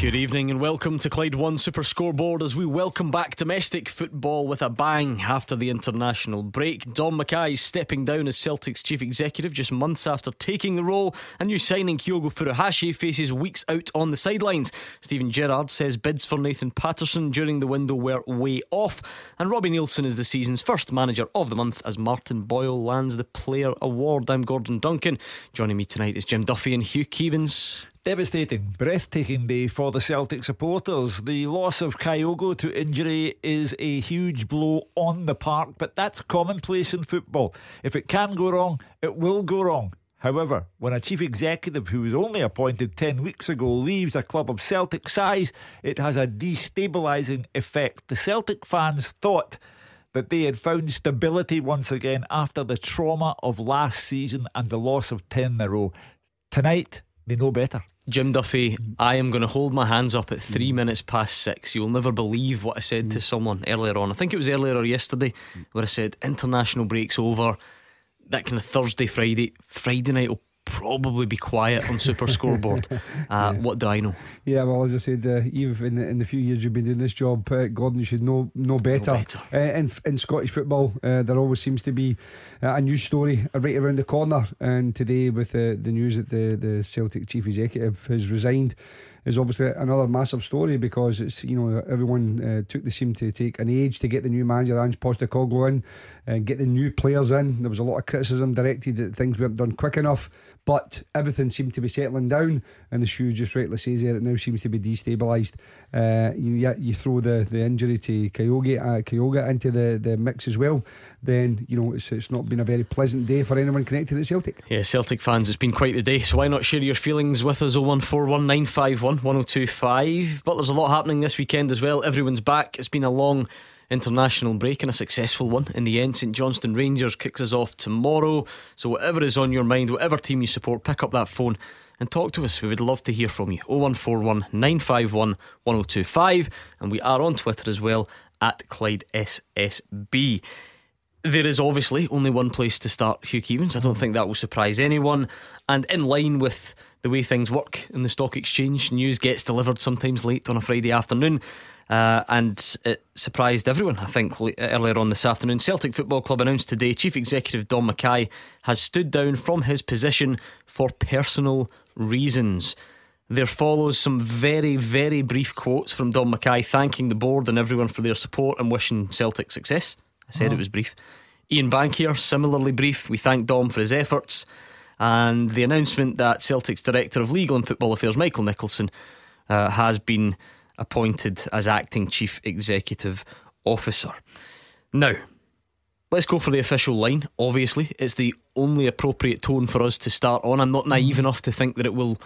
Good evening and welcome to Clyde One Super Scoreboard as we welcome back domestic football with a bang after the international break. Dom McKay stepping down as Celtic's chief executive just months after taking the role. A new signing Kyogo Furuhashi faces weeks out on the sidelines. Steven Gerrard says bids for Nathan Patterson during the window were way off. And Robbie Neilson is the season's first manager of the month as Martin Boyle lands the Player Award. I'm Gordon Duncan. Joining me tonight is Jim Duffy and Hugh Keevins. Devastating, breathtaking day for the Celtic supporters. The loss of Kyogo to injury is a huge blow on the park, but that's commonplace in football. If it can go wrong, it will go wrong. However, when a chief executive who was only appointed 10 weeks ago leaves a club of Celtic size, it has a destabilising effect. The Celtic fans thought that they had found stability once again after the trauma of last season and the loss of 10 in a row. Tonight, they know better. Jim Duffy, I am going to hold my hands up at three minutes past six. You'll never believe what I said mm. to someone earlier on. I think it was earlier or yesterday where I said international breaks over. That kind of Thursday, Friday, Friday night will probably be quiet on Super Scoreboard. Uh, yeah. What do I know? Yeah, well, as I said, uh, Hugh, in the, in the few years you've been doing this job, uh, Gordon, you should know know better. Know better. Uh, in, in Scottish football, uh, there always seems to be uh, a news story right around the corner. And today, with the news that the, the Celtic chief executive has resigned, is obviously another massive story because it's you know everyone uh, took the seem to take an age to get the new manager Ange Postecoglou in and get the new players in. There was a lot of criticism directed that things weren't done quick enough, but everything seemed to be settling down. And the shoe just rightly says there, it now seems to be destabilised. Uh, you, you throw the, the injury to Kyogo, uh, into the, the mix as well, then you know it's, it's not been a very pleasant day for anyone connected to Celtic. Yeah, Celtic fans, it's been quite the day. So why not share your feelings with us? 01419511025. But there's a lot happening this weekend as well. Everyone's back. It's been a long international break and a successful one in the end. St Johnstone Rangers kicks us off tomorrow. So, whatever is on your mind, whatever team you support, pick up that phone and talk to us. We would love to hear from you. 0141 951 1025. And we are on Twitter as well at Clyde SSB. There is obviously only one place to start Hugh Keevins. I don't think that will surprise anyone. And in line with the way things work in the stock exchange, news gets delivered sometimes late on a Friday afternoon. Uh, and it surprised everyone, I think, earlier on this afternoon. Celtic Football Club announced today Chief Executive Dom McKay has stood down from his position for personal reasons. There follows some very, very brief quotes from Dom McKay thanking the board and everyone for their support and wishing Celtic success. I said it was brief. Ian Bankier, similarly brief. We thank Dom for his efforts. And the announcement that Celtic's Director of Legal and Football Affairs, Michael Nicholson, uh, has been appointed as acting chief executive officer. Now, let's go for the official line. Obviously, it's the only appropriate tone for us to start on. I'm not naive mm. enough to think that it will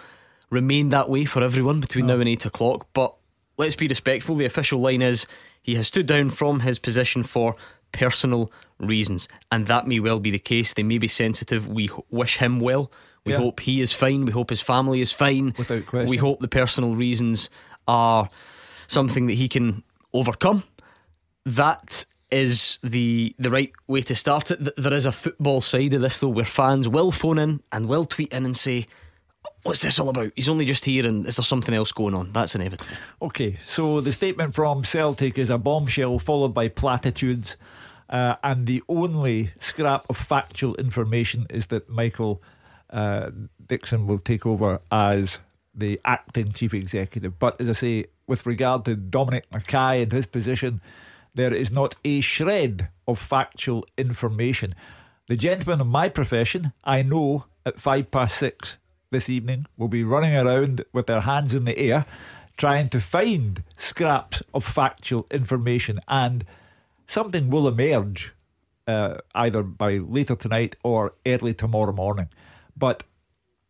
remain that way for everyone between no. now and eight o'clock, but let's be respectful. The official line is he has stood down from his position for personal reasons, and that may well be the case. They may be sensitive. We wish him well. We yeah. hope he is fine. We hope his family is fine. Without question. We hope the personal reasons are something that he can overcome. That is the the right way to start it. There is a football side of this though, where fans will phone in and will tweet in and say, "What's this all about? He's only just here, and is there something else going on?" That's inevitable. Okay, so the statement from Celtic is a bombshell followed by platitudes, uh, and the only scrap of factual information is that Michael uh, Dixon will take over as the acting chief executive. But as I say, with regard to Dominic McKay and his position, there is not a shred of factual information. The gentlemen of my profession, I know at five past six this evening, will be running around with their hands in the air trying to find scraps of factual information, and something will emerge uh, either by later tonight or early tomorrow morning. But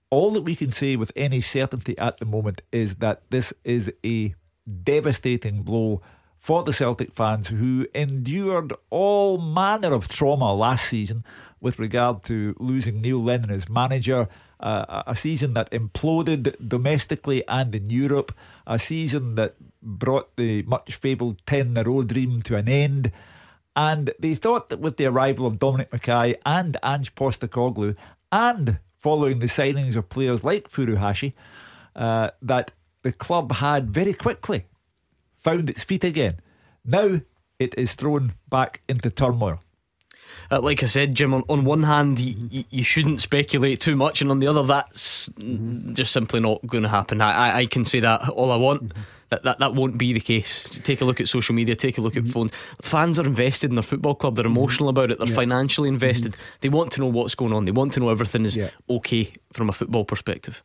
all that we can say with any certainty at the moment is that this is a devastating blow for the Celtic fans who endured all manner of trauma last season with regard to losing Neil Lennon as manager uh, a season that imploded domestically and in Europe, a season that brought the much fabled 10 in a row dream to an end. And they thought that with the arrival of Dominic McKay and Ange Postecoglou, and following the signings of players like Furuhashi, uh, that the club had very quickly found its feet again. Now it is thrown back into turmoil. Uh, like I said, Jim, on, on one hand, y- you shouldn't speculate too much, and on the other, that's just simply not going to happen. I, I, I, can say that all I want. Mm-hmm. That, that that won't be the case. Take a look at social media, take a look mm-hmm. at phones. Fans are invested in their football club, they're mm-hmm. emotional about it, they're yeah. financially invested. Mm-hmm. They want to know what's going on, they want to know everything is yeah. okay from a football perspective.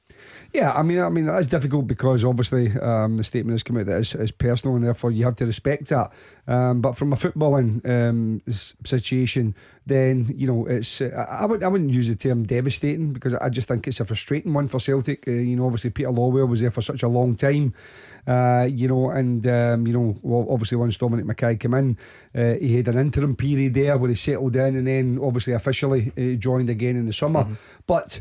Yeah, I mean, I mean that's difficult because obviously um, the statement has come out that is, is personal, and therefore you have to respect that. Um, but from a footballing um, situation, then you know it's uh, I would I wouldn't use the term devastating because I just think it's a frustrating one for Celtic. Uh, you know, obviously Peter Lawwell was there for such a long time. Uh, you know, and um, you know, well, obviously once Dominic McKay came in, uh, he had an interim period there where he settled in, and then obviously officially uh, joined again in the summer. Mm-hmm. But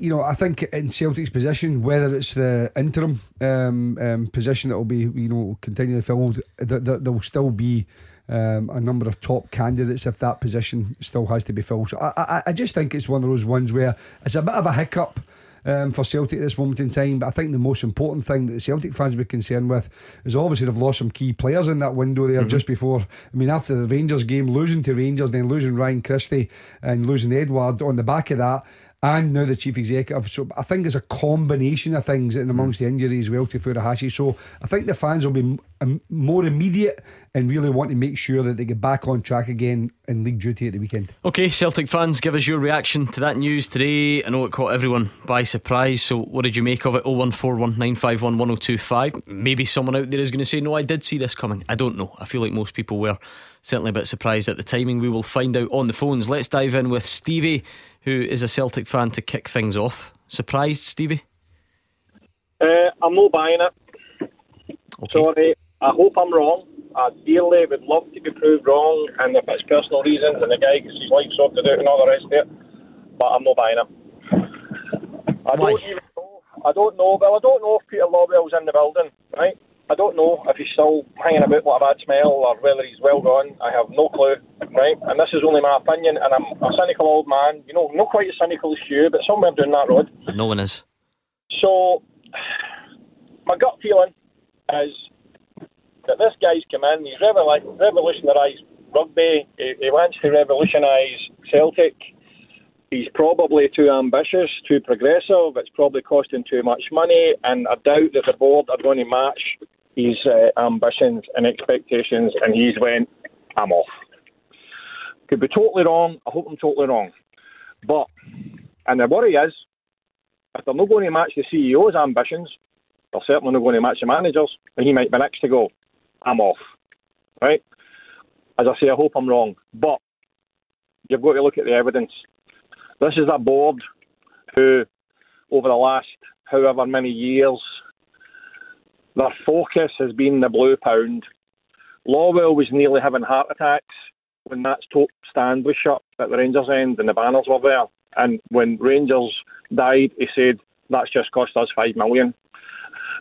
you know, I think in Celtic's position, whether it's the interim um, um, position that will be, you know, continually filled, that, that there will still be um, a number of top candidates if that position still has to be filled. So I, I, I just think it's one of those ones where it's a bit of a hiccup. Um, for Celtic at this moment in time. But I think the most important thing that the Celtic fans would be concerned with is obviously they've lost some key players in that window there mm-hmm. just before. I mean, after the Rangers game, losing to Rangers, then losing Ryan Christie and losing Edouard on the back of that and now the chief executive. So I think it's a combination of things in amongst the injuries as well to Furuhashi. So I think the fans will be um, more immediate and really want to make sure that they get back on track again in league duty at the weekend. Okay, Celtic fans, give us your reaction to that news today. I know it caught everyone by surprise. So what did you make of it? 01419511025. Maybe someone out there is going to say, no, I did see this coming. I don't know. I feel like most people were certainly a bit surprised at the timing. We will find out on the phones. Let's dive in with Stevie who is a Celtic fan, to kick things off. Surprised, Stevie? Uh, I'm not buying it. Okay. Sorry. I hope I'm wrong. I dearly would love to be proved wrong, and if it's personal reasons and the guy gets his life sorted out and all the rest of it, but I'm not buying it. I Why? don't even know. I don't know. Well, I don't know if Peter Lawwell's in the building, right? I don't know if he's still hanging about with a bad smell or whether he's well gone. I have no clue, right? And this is only my opinion, and I'm a cynical old man. You know, not quite as cynical as you, but somewhere down that road. No one is. So, my gut feeling is that this guy's come in, he's revolutionised rugby, he, he wants to revolutionise Celtic. He's probably too ambitious, too progressive. It's probably costing too much money, and I doubt that the board are going to match his uh, ambitions and expectations, and he's went, I'm off. Could be totally wrong. I hope I'm totally wrong. But, and the worry is, if they're not going to match the CEO's ambitions, they're certainly not going to match the managers, and he might be next to go, I'm off. Right? As I say, I hope I'm wrong. But you've got to look at the evidence. This is a board who, over the last however many years, their focus has been the blue pound. Lawwell was nearly having heart attacks when that top stand was shut at the Rangers end and the banners were there. And when Rangers died, he said, that's just cost us five million.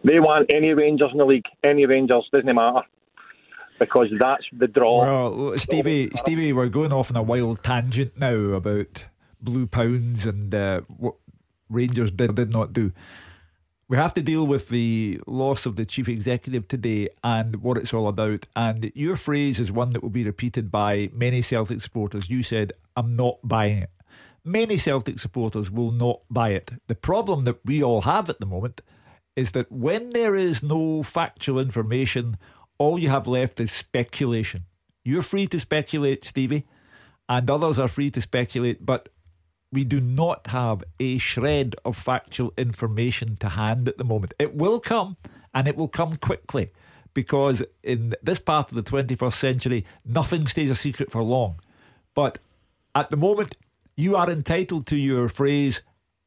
They want any Rangers in the league, any Rangers, doesn't matter. Because that's the draw. Well, Stevie, Stevie, we're going off on a wild tangent now about blue pounds and uh, what Rangers did did not do. We have to deal with the loss of the chief executive today and what it's all about. And your phrase is one that will be repeated by many Celtic supporters. You said, I'm not buying it. Many Celtic supporters will not buy it. The problem that we all have at the moment is that when there is no factual information, all you have left is speculation. You're free to speculate, Stevie, and others are free to speculate, but we do not have a shred of factual information to hand at the moment. It will come, and it will come quickly, because in this part of the 21st century, nothing stays a secret for long. But at the moment, you are entitled to your phrase,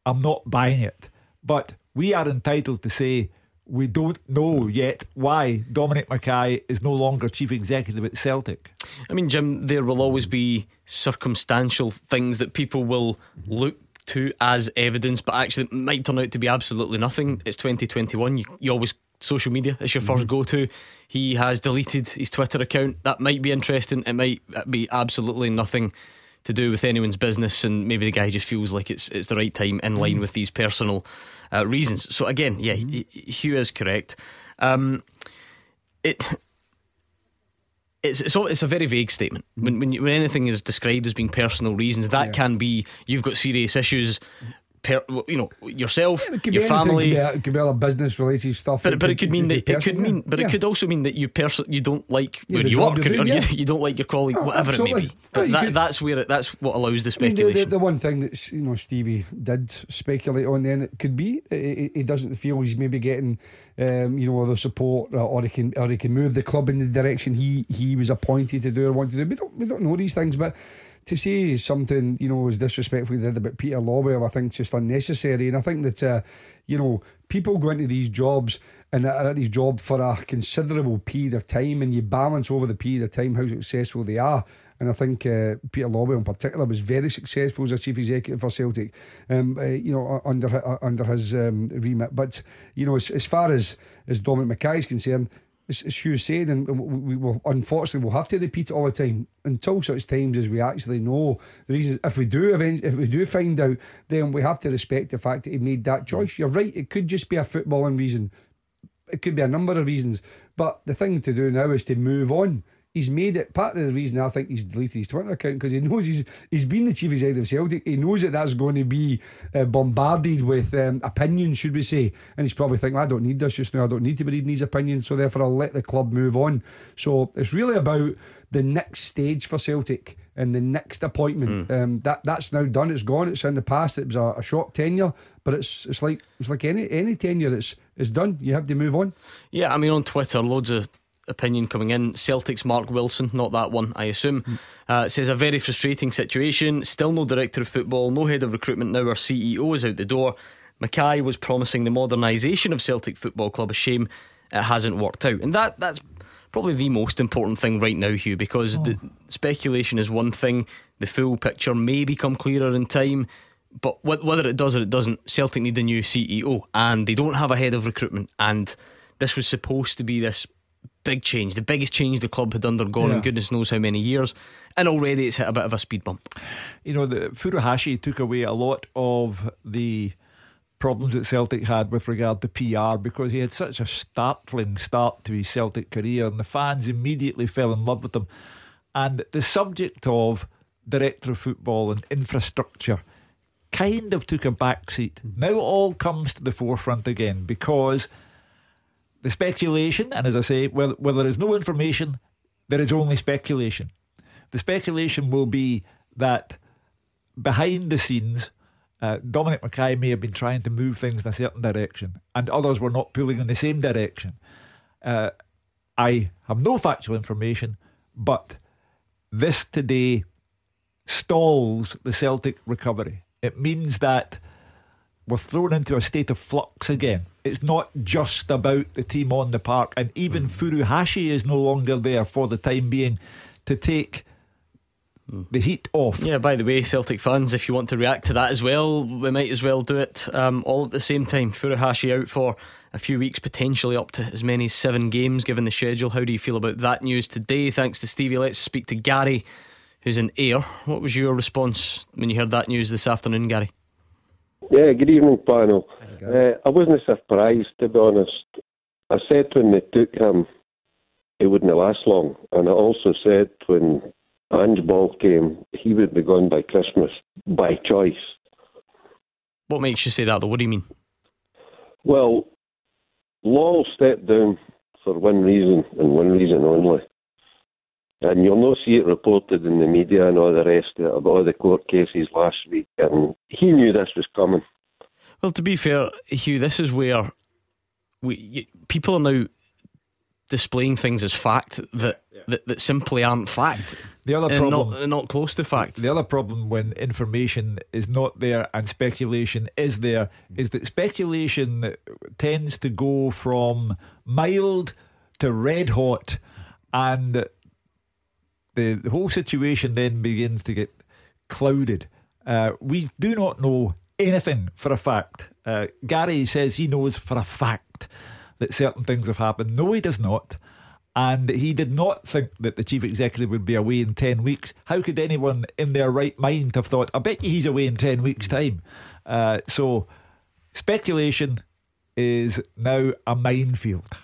I'm not buying it. But we are entitled to say, we don't know yet why Dominic McKay is no longer chief executive at Celtic. I mean, Jim, there will always be circumstantial things that people will look to as evidence, but actually it might turn out to be absolutely nothing. It's 2021. You, you always social media is your 1st mm-hmm. go to. He has deleted his Twitter account. That might be interesting. It might be absolutely nothing to do with anyone's business, and maybe the guy just feels like it's it's the right time in line mm-hmm. with these personal uh, reasons. So again, yeah, mm-hmm. Hugh is correct. Um, it it's it's, it's a very vague statement. When when, you, when anything is described as being personal reasons, that yeah. can be you've got serious issues. Per, you know yourself, yeah, your family. It could be, other business related stuff. But, it, but could, it could mean that it could mean, but yeah. it could also mean that you person you don't like where you work, or, or you, you, don't like your colleague, oh, whatever absolutely. it may be. But that, could, that's where it, that's what allows the speculation. I mean, the, the, the, one thing that you know Stevie did speculate on, then it could be he, he doesn't feel he's maybe getting um, you know, the support, or he can, or he can move the club in the direction he he was appointed to do or wanted to do. We don't, we don't know these things, but to say something, you know, as disrespectful did about Peter Lawwell, I think just unnecessary. And I think that, uh, you know, people go into these jobs and are at these jobs for a considerable period of time, and you balance over the period of time how successful they are. And I think uh, Peter Lawwell in particular was very successful as a chief executive for Celtic, um, uh, you know, under uh, under his um, remit. But you know, as, as far as as Dominic McKay is concerned, as, Hugh said, and we will unfortunately we'll have to repeat it all the time until such times as we actually know the reasons. If we do if we do find out, then we have to respect the fact that he made that choice. You're right; it could just be a footballing reason. It could be a number of reasons, but the thing to do now is to move on he's made it part of the reason I think he's deleted his Twitter account because he knows he's he's been the chief executive of Celtic. He knows that that's going to be uh, bombarded with um, opinions, should we say? And he's probably thinking, I don't need this just now. I don't need to be reading these opinions, so therefore I'll let the club move on. So it's really about the next stage for Celtic and the next appointment. Mm. Um, that that's now done. It's gone. It's in the past. It was a, a short tenure, but it's it's like it's like any any tenure. It's it's done. You have to move on. Yeah, I mean on Twitter, loads of opinion coming in. Celtic's Mark Wilson, not that one, I assume, mm. uh, says a very frustrating situation. Still no director of football, no head of recruitment now. Our CEO is out the door. McKay was promising the modernisation of Celtic Football Club. A shame it hasn't worked out, and that that's probably the most important thing right now, Hugh, because oh. the speculation is one thing. The full picture may become clearer in time. But whether it does or it doesn't, Celtic need a new CEO, and they don't have a head of recruitment. And this was supposed to be this big change, the biggest change the club had undergone yeah. in goodness knows how many years. And already it's hit a bit of a speed bump. You know, the Furuhashi took away a lot of the problems that Celtic had with regard to PR because he had such a startling start to his Celtic career and the fans immediately fell in love with him. And the subject of director of football and infrastructure kind of took a backseat. Mm-hmm. Now it all comes to the forefront again because the speculation, and as I say, where, where there is no information, there is only speculation. The speculation will be that behind the scenes, uh, Dominic McKay may have been trying to move things in a certain direction, and others were not pulling in the same direction. Uh, I have no factual information, but this today stalls the Celtic recovery. It means that we're thrown into a state of flux again. It's not just about the team on the park, and even mm. Furuhashi is no longer there for the time being to take the heat off. Yeah, by the way, Celtic fans, if you want to react to that as well, we might as well do it um, all at the same time. Furuhashi out for a few weeks, potentially up to as many as seven games given the schedule. How do you feel about that news today? Thanks to Stevie. Let's speak to Gary, who's in Ayr. What was your response when you heard that news this afternoon, Gary? Yeah, good evening, panel. Uh, I wasn't surprised, to be honest. I said when they took him, it wouldn't last long. And I also said when Ange Ball came, he would be gone by Christmas, by choice. What makes you say that, though? What do you mean? Well, Law stepped down for one reason and one reason only. And you'll not see it reported in the media and all the rest of it about all the court cases last week. And he knew this was coming. Well, to be fair, Hugh, this is where we people are now displaying things as fact that yeah. that, that, simply aren't fact. The other problem, not, not, close to fact. The other problem when information is not there and speculation is there is that speculation tends to go from mild to red hot, and the, the whole situation then begins to get clouded Uh, we do not know anything for a fact. Uh, Gary says he knows for a fact that certain things have happened. No, he does not. And he did not think that the chief executive would be away in 10 weeks. How could anyone in their right mind have thought, I bet you he's away in 10 weeks' time? Uh, so, speculation is now a minefield.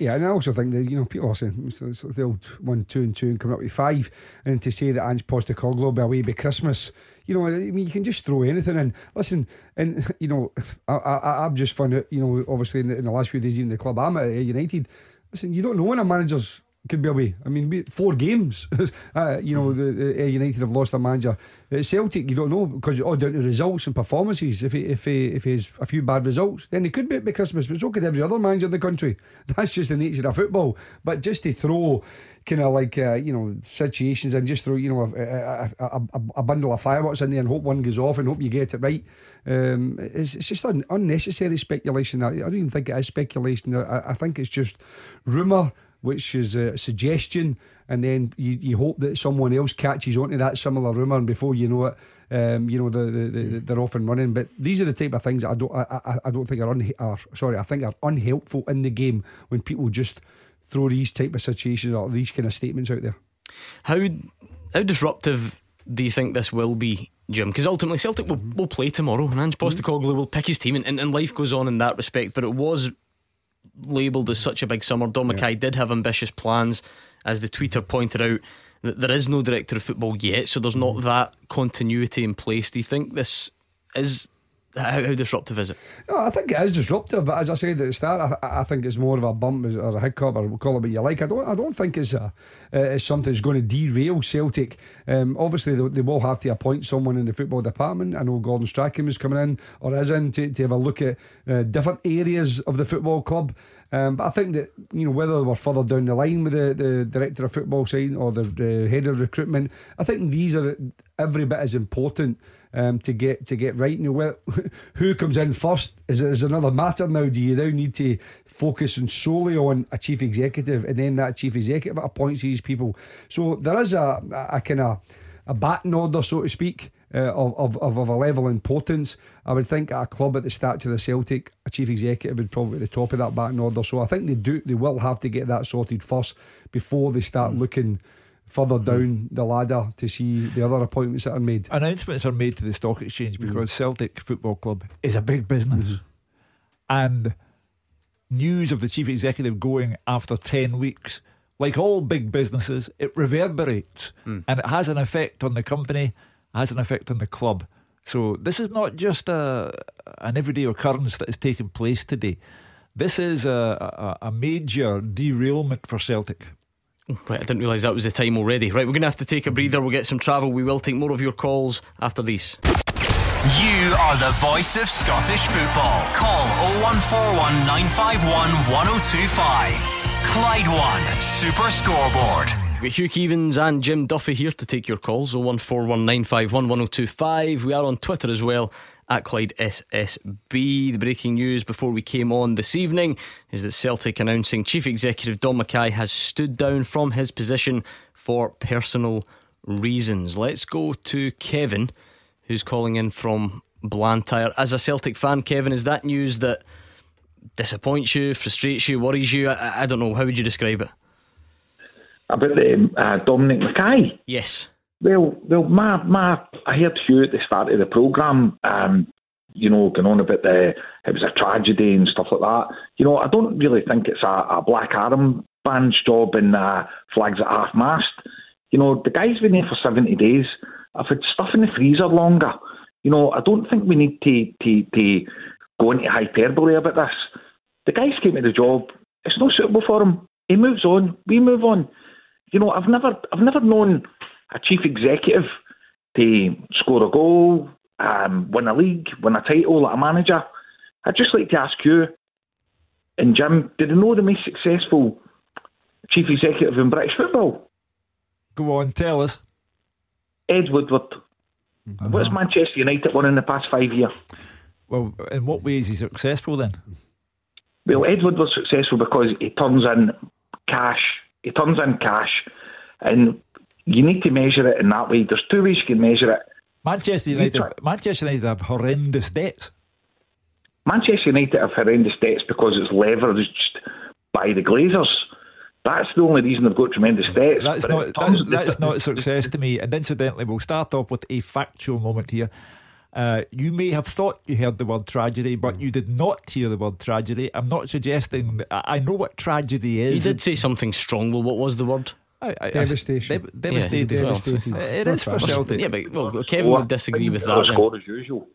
Yeah, and I also think that you know people are saying it's, it's the old one, two, and two, and coming up with five, and to say that Ange Postecoglou will be away by Christmas, you know, I mean, you can just throw anything in. Listen, and you know, I, I, I've just found it, you know, obviously in the, in the last few days even the club I'm at United. Listen, you don't know when a manager's could be away. I mean, four games. uh, you know, the, the, United have lost a manager. At Celtic, you don't know because it's all down to results and performances. If he, if he, if he has a few bad results, then he could be at Christmas. But so could every other manager in the country. That's just the nature of football. But just to throw kind of like uh, you know situations and just throw you know a, a, a, a, bundle of fireworks in there and hope one goes off and hope you get it right. Um, it's, it's just un- unnecessary speculation. I, don't even think it is speculation. I, I think it's just rumour which is a suggestion, and then you, you hope that someone else catches onto that similar rumour, and before you know it, um, you know the, the, the, they're off and running. But these are the type of things I don't I, I, I don't think are, un, are sorry I think are unhelpful in the game when people just throw these type of situations or these kind of statements out there. How how disruptive do you think this will be, Jim? Because ultimately Celtic will, will play tomorrow, and Ange Postecoglou mm-hmm. will pick his team, and, and, and life goes on in that respect. But it was labelled as such a big summer. Yeah. McKay did have ambitious plans, as the tweeter pointed out. That there is no director of football yet, so there's not mm. that continuity in place. Do you think this is how, how, disruptive is it? No, I think it is disruptive, but as I said at the start, I, I think it's more of a bump or a hiccup, or call it what you like. I don't, I don't think it's a, uh, it's something that's going to derail Celtic. Um, obviously, they, they, will have to appoint someone in the football department. I know Gordon Strachan is coming in or is in to, to have a look at uh, different areas of the football club. Um, but I think that you know whether we're further down the line with the, the director of football side or the, the head of recruitment, I think these are every bit as important um, to get to get right. Know, well, who comes in first is, is another matter now. Do you now need to focus on solely on a chief executive, and then that chief executive appoints these people? So there is a, a, a kind of a batting order, so to speak. Uh, of, of, of a level of importance. I would think at a club at the stature of the Celtic, a chief executive would probably be at the top of that batting order. So I think they do they will have to get that sorted first before they start mm. looking further hmm. down the ladder to see the other appointments that are made. Announcements are made to the stock exchange hmm. because mm. Celtic Football Club is a big business. Mm-hmm. And news of the chief executive going after 10 weeks, like all big businesses, it reverberates mm. and it has an effect on the company, has an effect on the club. So this is not just a, an everyday occurrence that is taking place today. This is a, a, a major derailment for Celtic. Right, I didn't realise that was the time already. Right, we're going to have to take a breather. We'll get some travel. We will take more of your calls after these. You are the voice of Scottish football. Call 0141 951 1025. Clyde One Super Scoreboard. We've got Hugh Keevins and Jim Duffy here to take your calls 0141 951 1025. We are on Twitter as well at Clyde SSB. The breaking news before we came on this evening is that Celtic announcing Chief Executive Dom McKay has stood down from his position for personal reasons. Let's go to Kevin, who's calling in from Blantyre. As a Celtic fan, Kevin, is that news that disappoints you, frustrates you, worries you? I, I don't know. How would you describe it? About the uh, Dominic McKay? Yes. Well, well, my my, I heard you at the start of the programme, um, you know, going on about the it was a tragedy and stuff like that. You know, I don't really think it's a, a black arm band's job and uh, flags at half mast. You know, the guy's been there for seventy days. I've had stuff in the freezer longer. You know, I don't think we need to to, to go into hyperbole about this. The guy's came to the job. It's not suitable for him. He moves on. We move on. You know, I've never I've never known a chief executive to score a goal, um, win a league, win a title, like a manager. I'd just like to ask you and Jim, did you know the most successful chief executive in British football? Go on, tell us. Ed Woodward. Uh-huh. What's Manchester United won in the past five years? Well, in what ways is he successful then? Well, Ed was successful because he turns in cash. He turns in cash, and you need to measure it in that way. There's two ways you can measure it. Manchester United, Manchester United have horrendous debts. Manchester United have horrendous debts because it's leveraged by the Glazers. That's the only reason they've got tremendous debts. That's not that's, that is not a success to me. And incidentally, we'll start off with a factual moment here. Uh, you may have thought you heard the word tragedy, but you did not hear the word tragedy. I'm not suggesting. That, I know what tragedy is. You did say something strong, though. What was the word? I, I, devastation. Dev- devastating. Yeah, devastation. Well. It is for Celtic. Yeah, but well, Kevin would disagree with that. Score as usual.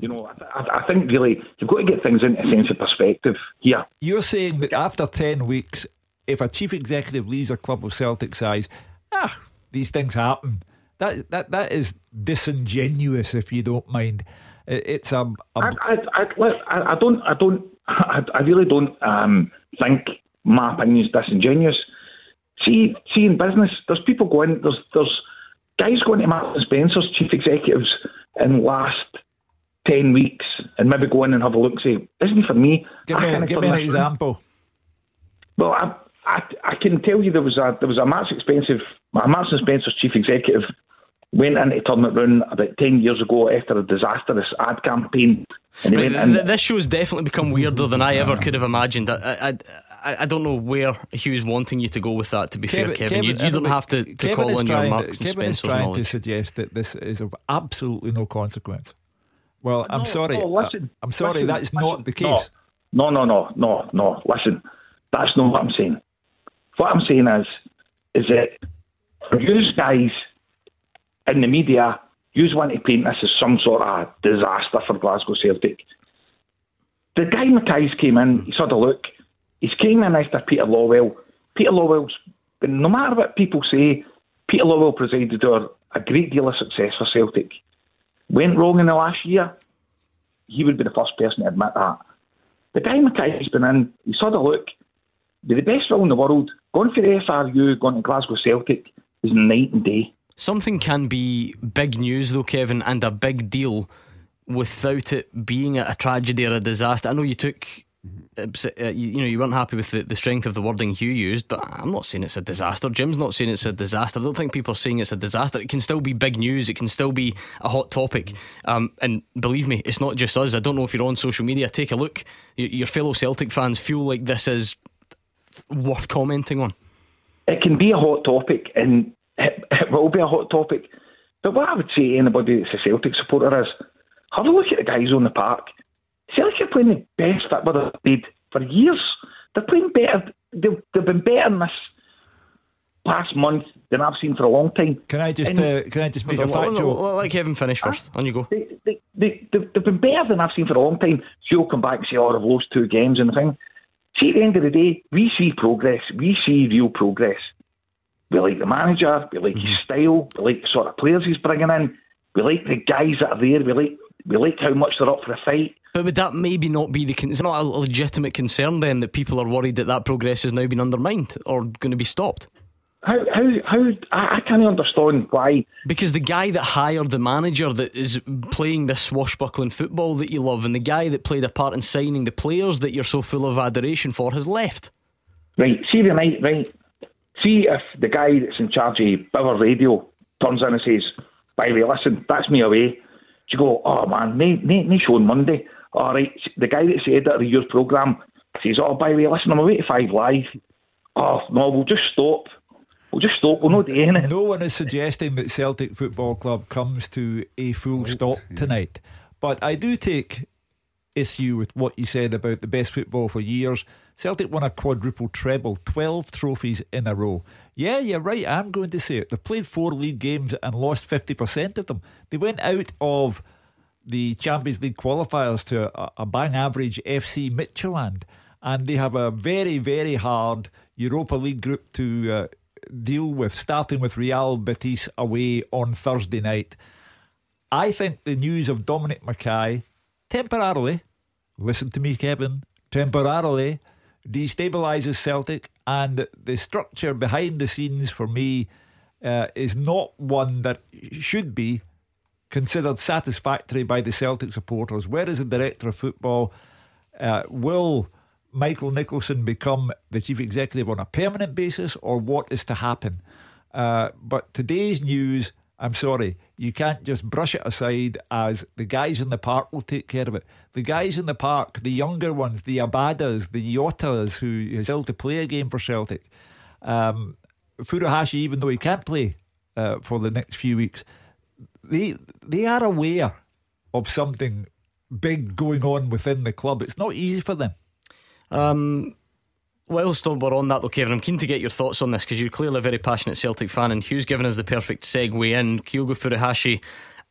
You know, I, I, think really you've got to get things into a sense of perspective here. You're saying that after 10 weeks, if a chief executive leaves a club of Celtic size, ah, these things happen. That that that is disingenuous, if you don't mind. It's a. a I, I, I, I, don't. I don't. I, I really don't um, think my opinion is disingenuous. See, see, in business, there's people going. There's there's guys going to Marks and Spencer's chief executives in last ten weeks, and maybe go in and have a look. and Say, isn't for me? Give me, give me an example. Well, I, I, I can tell you there was a there was a Marks expensive Marks and Spencer's chief executive went into tournament run about 10 years ago after a disastrous ad campaign. And right, in, this show's definitely become weirder than I ever could have imagined. I, I, I, don't know where Hugh's wanting you to go with that, to be Kevin, fair, Kevin. Kevin you, you, don't have to, to call on your Marks and Spencer's is trying knowledge. to suggest that this is of absolutely no consequence. Well, I'm sorry. No, uh, listen, I'm sorry, listen, that's listen, not the case. No, no, no, no, no. Listen, that's not what I'm saying. What I'm saying is, is that for you guys in the media, you want to paint this as some sort of disaster for Glasgow Celtic. The guy McKay's came in, he sort of look, he's came in after Peter Lawwell. Peter Lawwell's, no matter what people say, Peter Lawwell presided over a great deal of success for Celtic. Went wrong in the last year, he would be the first person to admit that. The guy McKay's been in, he sort of look, be the best role in the world, going for the SRU, going to Glasgow Celtic is night and day. Something can be big news, though, Kevin, and a big deal without it being a tragedy or a disaster. I know you took. Uh, you know, you weren't happy with the, the strength of the wording Hugh used, but I'm not saying it's a disaster. Jim's not saying it's a disaster. I don't think people are saying it's a disaster. It can still be big news. It can still be a hot topic. Um, and believe me, it's not just us. I don't know if you're on social media. Take a look. Your fellow Celtic fans feel like this is worth commenting on. It can be a hot topic, and it, it will be a hot topic. But what I would say to anybody that's a Celtic supporter is have a look at the guys on the park. Celtic are playing the best football they've played for years. They're playing better. They've, they've been better in this past month than I've seen for a long time. Can I just uh, can I just make a factual? Let Kevin finish first. On you go. They, they, they, they, have been better than I've seen for a long time. She'll come back and say, "Oh, I've lost two games," and the thing. See, at the end of the day, we see progress. We see real progress. We like the manager. We like his mm-hmm. style. We like the sort of players he's bringing in. We like the guys that are there. We like we like how much they're up for the fight. But would that maybe not be the? Is not a legitimate concern then that people are worried that that progress has now been undermined or going to be stopped? How how how I, I can't understand why. Because the guy that hired the manager that is playing this swashbuckling football that you love, and the guy that played a part in signing the players that you're so full of adoration for, has left. Right. See the night. Right. See if the guy that's in charge of Power Radio turns in and says, by the way, listen, that's me away. You go, oh man, no, no, no show on Monday. All right, the guy that's the editor of your programme says, oh, by the way, listen, I'm away to Five Live. Oh, no, we'll just stop. We'll just stop. We'll not do anything. No one is suggesting that Celtic Football Club comes to a full right. stop tonight. But I do take issue with what you said about the best football for years. Celtic won a quadruple treble, 12 trophies in a row. Yeah, you're right, I'm going to say it. They played four league games and lost 50% of them. They went out of the Champions League qualifiers to a, a bang average FC Midtjylland, and they have a very, very hard Europa League group to uh, deal with, starting with Real Betis away on Thursday night. I think the news of Dominic McKay temporarily, listen to me, Kevin, temporarily destabilises Celtic, and the structure behind the scenes for me uh, is not one that should be considered satisfactory by the Celtic supporters. Where is the director of football? Uh, will Michael Nicholson become the chief executive on a permanent basis, or what is to happen? Uh, but today's news, I'm sorry, you can't just brush it aside as the guys in the park will take care of it. The guys in the park, the younger ones, the Abadas, the Yotas, who is still to play a game for Celtic. Um, Furuhashi, even though he can't play uh, for the next few weeks, they they are aware of something big going on within the club. It's not easy for them. Um, whilst we're on that, though, Kevin, I'm keen to get your thoughts on this because you're clearly a very passionate Celtic fan, and Hugh's given us the perfect segue in. Kyogo Furuhashi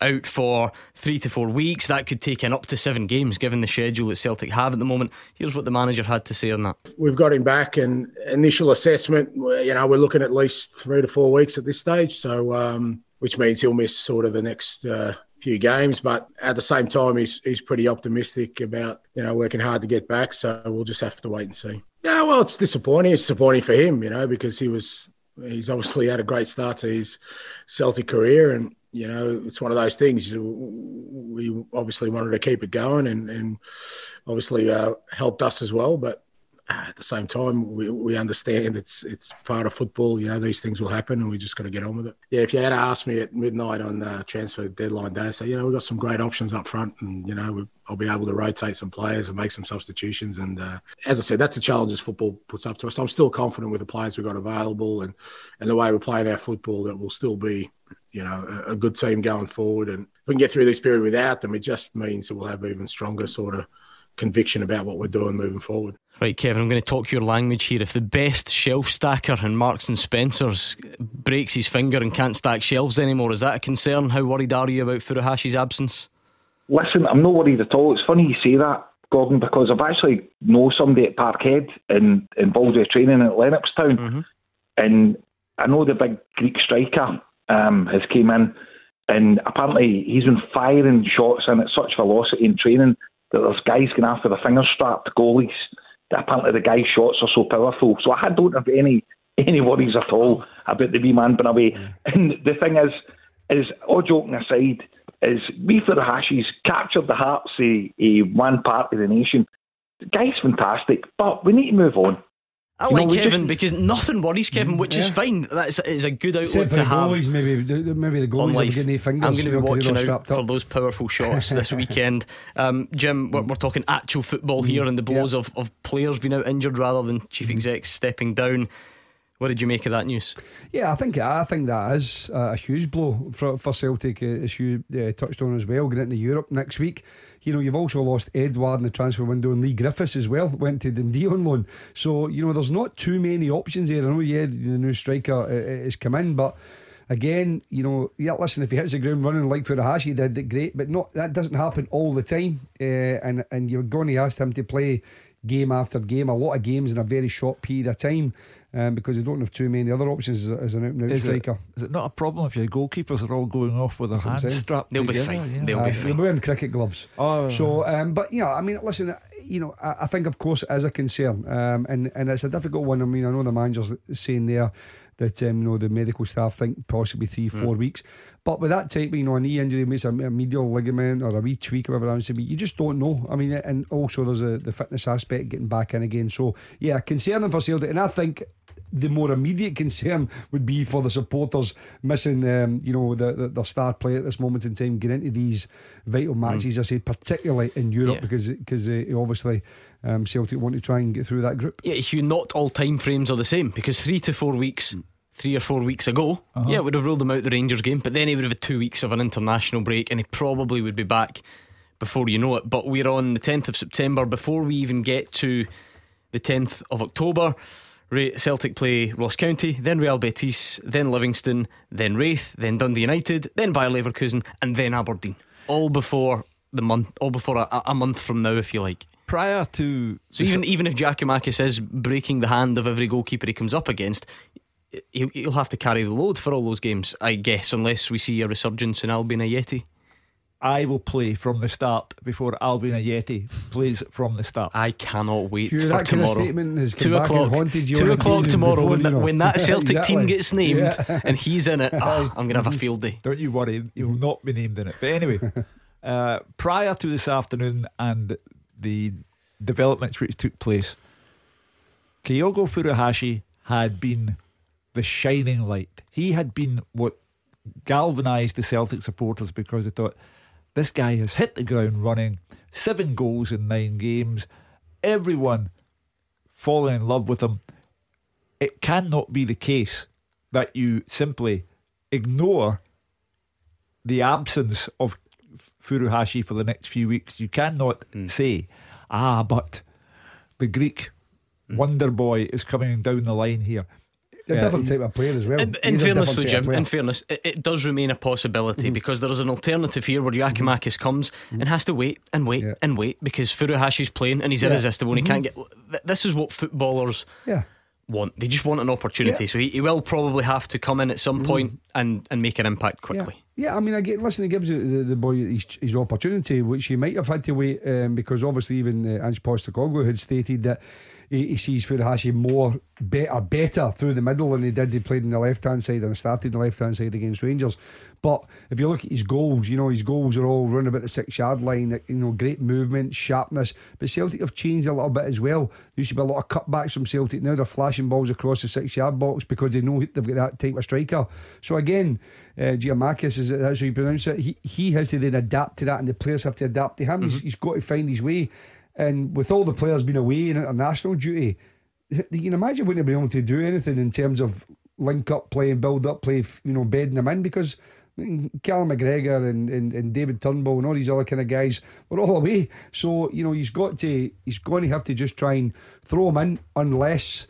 out for three to four weeks. That could take in up to seven games, given the schedule that Celtic have at the moment. Here's what the manager had to say on that. We've got him back, and initial assessment, you know, we're looking at least three to four weeks at this stage. So, um, which means he'll miss sort of the next. Uh, few games, but at the same time, he's he's pretty optimistic about you know working hard to get back. So we'll just have to wait and see. Yeah, well, it's disappointing. It's disappointing for him, you know, because he was he's obviously had a great start to his Celtic career, and you know, it's one of those things. We obviously wanted to keep it going, and, and obviously uh, helped us as well. But at the same time, we, we understand it's it's part of football. You know, these things will happen, and we just got to get on with it. Yeah, if you had asked me at midnight on uh, transfer deadline day, say, you know, we've got some great options up front, and you know, I'll be able to rotate some players and make some substitutions. And uh, as I said, that's the challenges football puts up to us. I'm still confident with the players we've got available, and and the way we're playing our football, that will still be. You know, a, a good team going forward, and if we can get through this period without them, it just means that we'll have even stronger sort of conviction about what we're doing moving forward. Right, Kevin, I'm going to talk your language here. If the best shelf stacker in Marks and Spencer's breaks his finger and can't stack shelves anymore, is that a concern? How worried are you about Furuhashi's absence? Listen, I'm not worried at all. It's funny you say that, Gordon, because I've actually know somebody at Parkhead in, involved with training at Lennoxtown, mm-hmm. and I know the big Greek striker um, has came in, and apparently he's been firing shots in at such velocity in training that there's guys going after the finger strapped goalies. That apparently the guy's shots are so powerful. So I don't have any any worries at all about the wee man being away. Mm. And the thing is, is all joking aside, is me Furuhashi's captured the hearts of a one part of the nation. The guy's fantastic, but we need to move on. I like Kevin just, because nothing worries Kevin, which yeah. is fine. That's is a good outlook to have. Goalies, maybe maybe the goalies are getting fingers. I'm going to be watching out for those powerful shots this weekend. Um, Jim, we're, we're, talking actual football here, and the blows yeah. of, of players being out injured rather than chief mm-hmm. execs stepping down. What did you make of that news? Yeah, I think I think that is a huge blow for, for Celtic, uh, as you uh, touched on as well. Getting into Europe next week you know, you've also lost Edouard in the transfer window and Leigh Griffiths as well, went to Dundee on loan. So, you know, there's not too many options here. I know, yeah, the new striker has come in, but again, you know, yeah, listen, if he hits the ground running like Furuhashi did, great, but not that doesn't happen all the time. Uh, and and you're going to ask him to play game after game, a lot of games in a very short period of time um, because they don't have too many other options as, as an out and out striker. It, is it not a problem if your goalkeepers are all going off with their hands strapped They'll together? Be fine. They'll uh, be fine. They're wearing cricket gloves. Oh, so, um, but yeah, I mean, listen, you know, I, I think of course it is a concern, um, and and it's a difficult one. I mean, I know the manager's saying there that um, you know the medical staff think possibly three, four mm. weeks. But with that type, you know, a knee injury makes a, a medial ligament or a wee tweak, or whatever happens to be, you just don't know. I mean, and also there's a, the fitness aspect getting back in again. So yeah, concerning for Celtic, and I think the more immediate concern would be for the supporters missing, um, you know, the, the, their star player at this moment in time, getting into these vital mm. matches. Mm. I say particularly in Europe yeah. because because uh, obviously um, Celtic want to try and get through that group. Yeah, Hugh, not all time frames are the same because three to four weeks. Three or four weeks ago, uh-huh. yeah, would have ruled them out the Rangers game, but then he would have had two weeks of an international break, and he probably would be back before you know it. But we're on the 10th of September before we even get to the 10th of October. Celtic play Ross County, then Real Betis, then Livingston, then Raith, then Dundee United, then Bayer Leverkusen, and then Aberdeen. All before the month, all before a, a month from now, if you like. Prior to so even even if Giakoumakis is breaking the hand of every goalkeeper he comes up against, he'll have to carry the load for all those games, I guess, unless we see a resurgence in Albian Ajeti. I will play from the start before Albian Ajeti plays from the start. I cannot wait sure, for tomorrow. Two o'clock. Two o'clock tomorrow when, you know. when that Celtic exactly. team gets named yeah. and he's in it. Oh, I'm gonna have a field day. Don't you worry, he will not be named in it. But anyway, uh, prior to this afternoon and the developments which took place, Kyogo Furuhashi had been the shining light. He had been what galvanised the Celtic supporters because they thought this guy has hit the ground running, seven goals in nine games, everyone falling in love with him. It cannot be the case that you simply ignore the absence of Furuhashi for the next few weeks. You cannot mm. say, ah, but the Greek mm. wonder boy is coming down the line here. A yeah, different type of player as well. In, in fairness, though, Jim, in fairness, it, it, does remain a possibility mm-hmm. because there is an alternative here where Giakoumakis mm-hmm. comes mm-hmm. and has to wait and wait yeah. and wait because Furuhashi's playing and he's yeah. irresistible and he can't mm-hmm. get. This is what footballers. Yeah want. They just want an opportunity. Yeah. So he, he, will probably have to come in at some mm. point and, and make an impact quickly. Yeah, I mean, I get, listen, it gives the, the, boy his, his, opportunity, which he might have had to wait um, because obviously even uh, Ange Postecoglou had stated that he, he sees Furuhashi more better better through the middle than he did. He played in the left hand side and started the left hand side against Rangers. But if you look at his goals, you know his goals are all run about the six yard line. You know, great movement, sharpness. But Celtic have changed a little bit as well. There used to be a lot of cutbacks from Celtic. Now they're flashing balls across the six yard box because they know they've got that type of striker. So again, uh, Giakoumakis is that's how you pronounce it. He he has to then adapt to that, and the players have to adapt to him. Mm-hmm. He's, he's got to find his way. And with all the players being away in international duty, you can imagine wouldn't have been able to do anything in terms of link up play and build up play, you know, bedding them in because Callum McGregor and, and, and David Turnbull and all these other kind of guys were all away. So, you know, he's got to he's going to have to just try and throw them in unless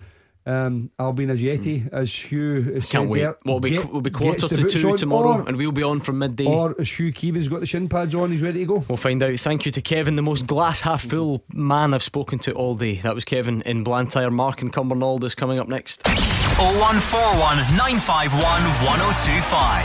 um, Albin Ajeti, as Hugh Can't wait. There, we'll be, get, we'll be quarter to two tomorrow, or, and we'll be on from midday. Or as Hugh Keevins got the shin pads on, he's ready to go. We'll find out. Thank you to Kevin, the most glass half full man I've spoken to all day. That was Kevin in Blantyre. Mark and Cumbernauld is coming up next. 0141 951 1025.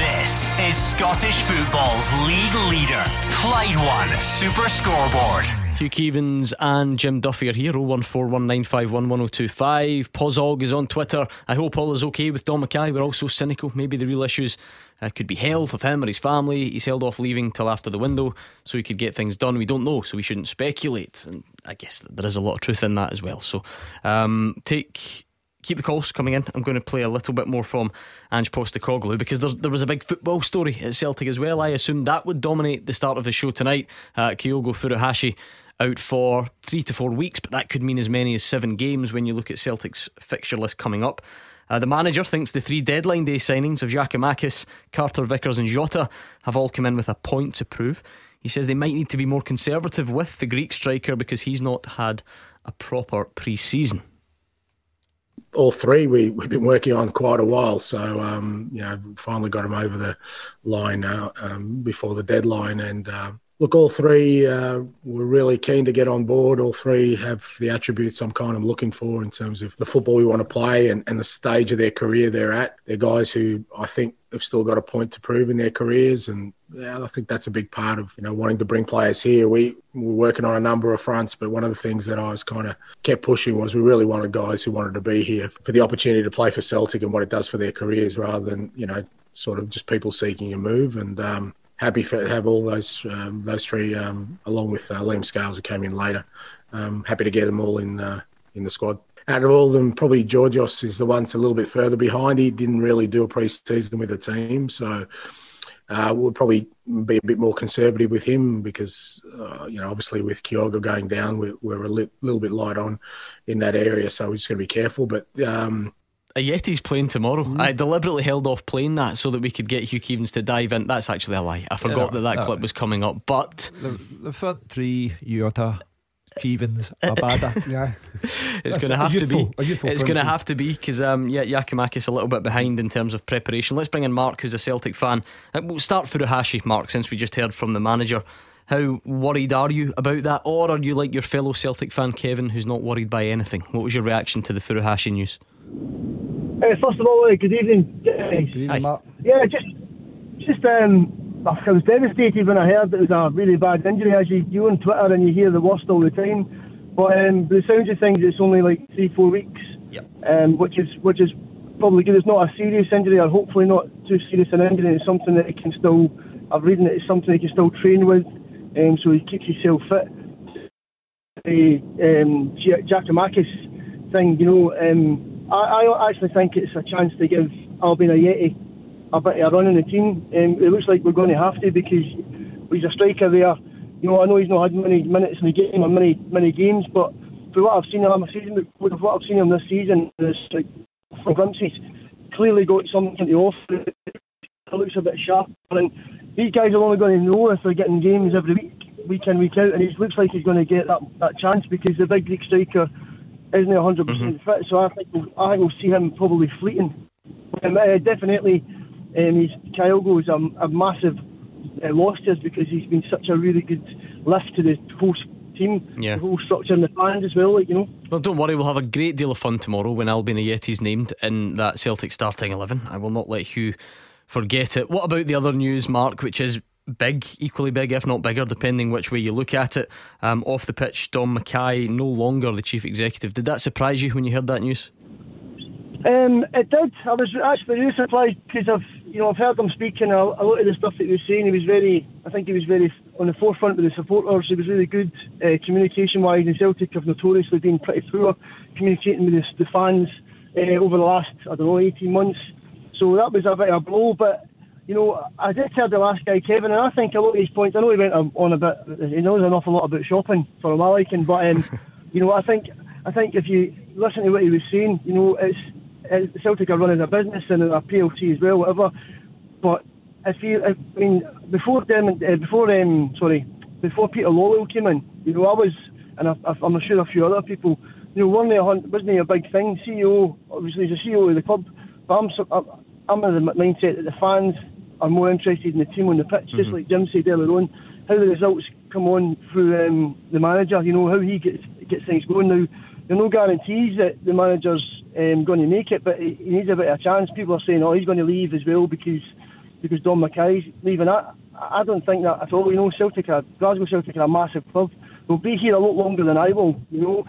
This is Scottish football's league leader, Clyde One Super Scoreboard. Hugh Keevins and Jim Duffy are here. 01419511025. Pozog is on Twitter. I hope all is okay with Dom McKay. We're all so cynical. Maybe the real issues uh, could be health of him or his family. He's held off leaving till after the window so he could get things done. We don't know, so we shouldn't speculate. And I guess there is a lot of truth in that as well. So um, take keep the calls coming in. I'm going to play a little bit more from Ange Postecoglou because there was a big football story at Celtic as well. I assumed that would dominate the start of the show tonight. Uh, Kyogo Furuhashi out for three to four weeks, but that could mean as many as seven games when you look at Celtic's fixture list coming up. Uh, the manager thinks the three deadline day signings of Giakoumakis, Carter Vickers, and Jota have all come in with a point to prove. He says they might need to be more conservative with the Greek striker because he's not had a proper pre season all three we, we've been working on quite a while. So, um, you know, finally got him over the line now um, before the deadline. And uh, look, all three uh, were really keen to get on board. All three have the attributes I'm kind of looking for in terms of the football we want to play and, and the stage of their career they're at. They're guys who I think have still got a point to prove in their careers, and yeah, I think that's a big part of you know wanting to bring players here. We we're working on a number of fronts, but one of the things that I was kind of kept pushing was we really wanted guys who wanted to be here for the opportunity to play for Celtic and what it does for their careers, rather than you know sort of just people seeking a move. And um, happy for, to have all those um, those three um, along with uh, Liam Scales who came in later. Um, happy to get them all in uh, in the squad out of all of them, probably Georgios is the one that's a little bit further behind. He didn't really do a pre-season with the team, so uh, we'll probably be a bit more conservative with him because, uh, you know, obviously with Kyogo going down, we're, we're a li- little bit light on in that area, so we're just going to be careful. But um, Ajeti's playing tomorrow. Mm. I deliberately held off playing that so that we could get Hugh Keevins to dive in. That's actually a lie. I forgot yeah, that that no, clip was coming up. But the, the front three, Jota, Keevins, Abada. yeah, it's going to have to be. It's going to have to be because um, yeah, Giakoumakis a little bit behind in terms of preparation. Let's bring in Mark, who's a Celtic fan. Uh, we'll start Furuhashi, Mark, since we just heard from the manager. How worried are you about that, or are you like your fellow Celtic fan Kevin, who's not worried by anything? What was your reaction to the Furuhashi news? Uh, first of all, uh, good evening. Good evening, Mark. Yeah, just, just um, I was devastated when I heard that it was a really bad injury. As you, you on Twitter and you hear the worst all the time, but um, the sounds of things, it's only like three, four weeks, yep. um, which is which is probably good. It's not a serious injury, or hopefully not too serious an injury. It's something that he can still. I've read that it's something he can still train with, um, so he keeps himself fit. The um, Giakoumakis thing, you know, um, I, I actually think it's a chance to give Albin Ajeti a bit of a run in the team. Um, it looks like we're going to have to because he's a striker there. You know, I know he's not had many minutes in the game or many many games, but for what I've seen him, season, what I've seen him this season, it's like from glimpses, clearly got something to offer. It looks a bit sharp, and these guys are only going to know if they're getting games every week, week in, week out, and it looks like he's going to get that, that chance because the big Greek striker isn't he? 100% mm-hmm. fit. So I think we'll, I think we'll see him probably fleeting. Um, uh, definitely, um, he's, Kyogo is a, a massive uh, loss to us because he's been such a really good lift to the whole team, yeah. the whole structure and the fans as well. Like you know. Well, don't worry, we'll have a great deal of fun tomorrow when Albin Ajeti's named in that Celtic starting eleven. I will not let Hugh forget it. What about the other news, Mark, which is big, equally big, if not bigger, depending which way you look at it. Um, off the pitch, Dom McKay, no longer the chief executive. Did that surprise you when you heard that news? Um, it did. I was actually really surprised because I've, you know, I've heard him speaking. A, a lot of the stuff that he was saying, he was very. I think he was very on the forefront with the supporters. He was really good uh, communication-wise. And Celtic have notoriously been pretty poor communicating with the, the fans uh, over the last, I don't know, 18 months. So that was a bit of a blow. But you know, I did tell the last guy, Kevin, and I think a lot of these points. I know he went on a bit. He knows an awful lot about shopping for my liking, but um, you know, I think I think if you listen to what he was saying, you know, it's it's Celtic are running a business and a PLC as well, whatever. But if you, if, I mean, before them, uh, before um, sorry, before Peter Lawwell came in, you know, I was, and I, I'm sure a few other people, you know, wasn't a, wasn't a big thing. CEO, obviously, he's a CEO of the club, but I'm, I'm in the mindset that the fans are more interested in the team on the pitch, mm-hmm. just like Jim said earlier on, how the results come on through um, the manager, you know, how he gets gets things going. Now, there are no guarantees that the manager's um, going to make it, but he needs a bit of a chance. People are saying, oh, he's going to leave as well because because Dom McKay's leaving. I, I don't think that at all. You know, Celtic are, Glasgow Celtic are a massive club. They'll be here a lot longer than I will. You know,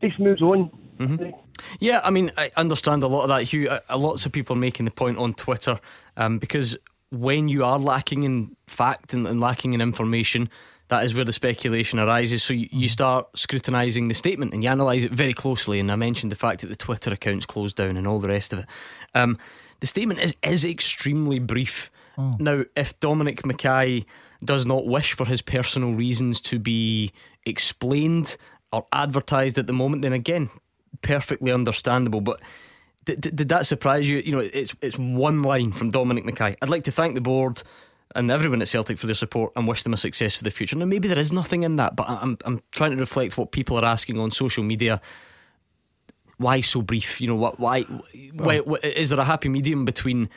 this moves on. Mm-hmm. Yeah, I mean, I understand a lot of that, Hugh. lots of people are making the point on Twitter um, because when you are lacking in fact and, and lacking in information, that is where the speculation arises. So you, you start scrutinising the statement and you analyse it very closely. And I mentioned the fact that the Twitter account's closed down and all the rest of it. Um, the statement is is extremely brief. Oh. Now, if Dominic McKay does not wish for his personal reasons to be explained or advertised at the moment, then again, perfectly understandable. But did, did that surprise you? You know, it's it's one line from Dominic McKay. I'd like to thank the board and everyone at Celtic for their support and wish them a success for the future. Now, maybe there is nothing in that, but I'm I'm trying to reflect what people are asking on social media. Why so brief? You know, what? Why? why, why is there a happy medium between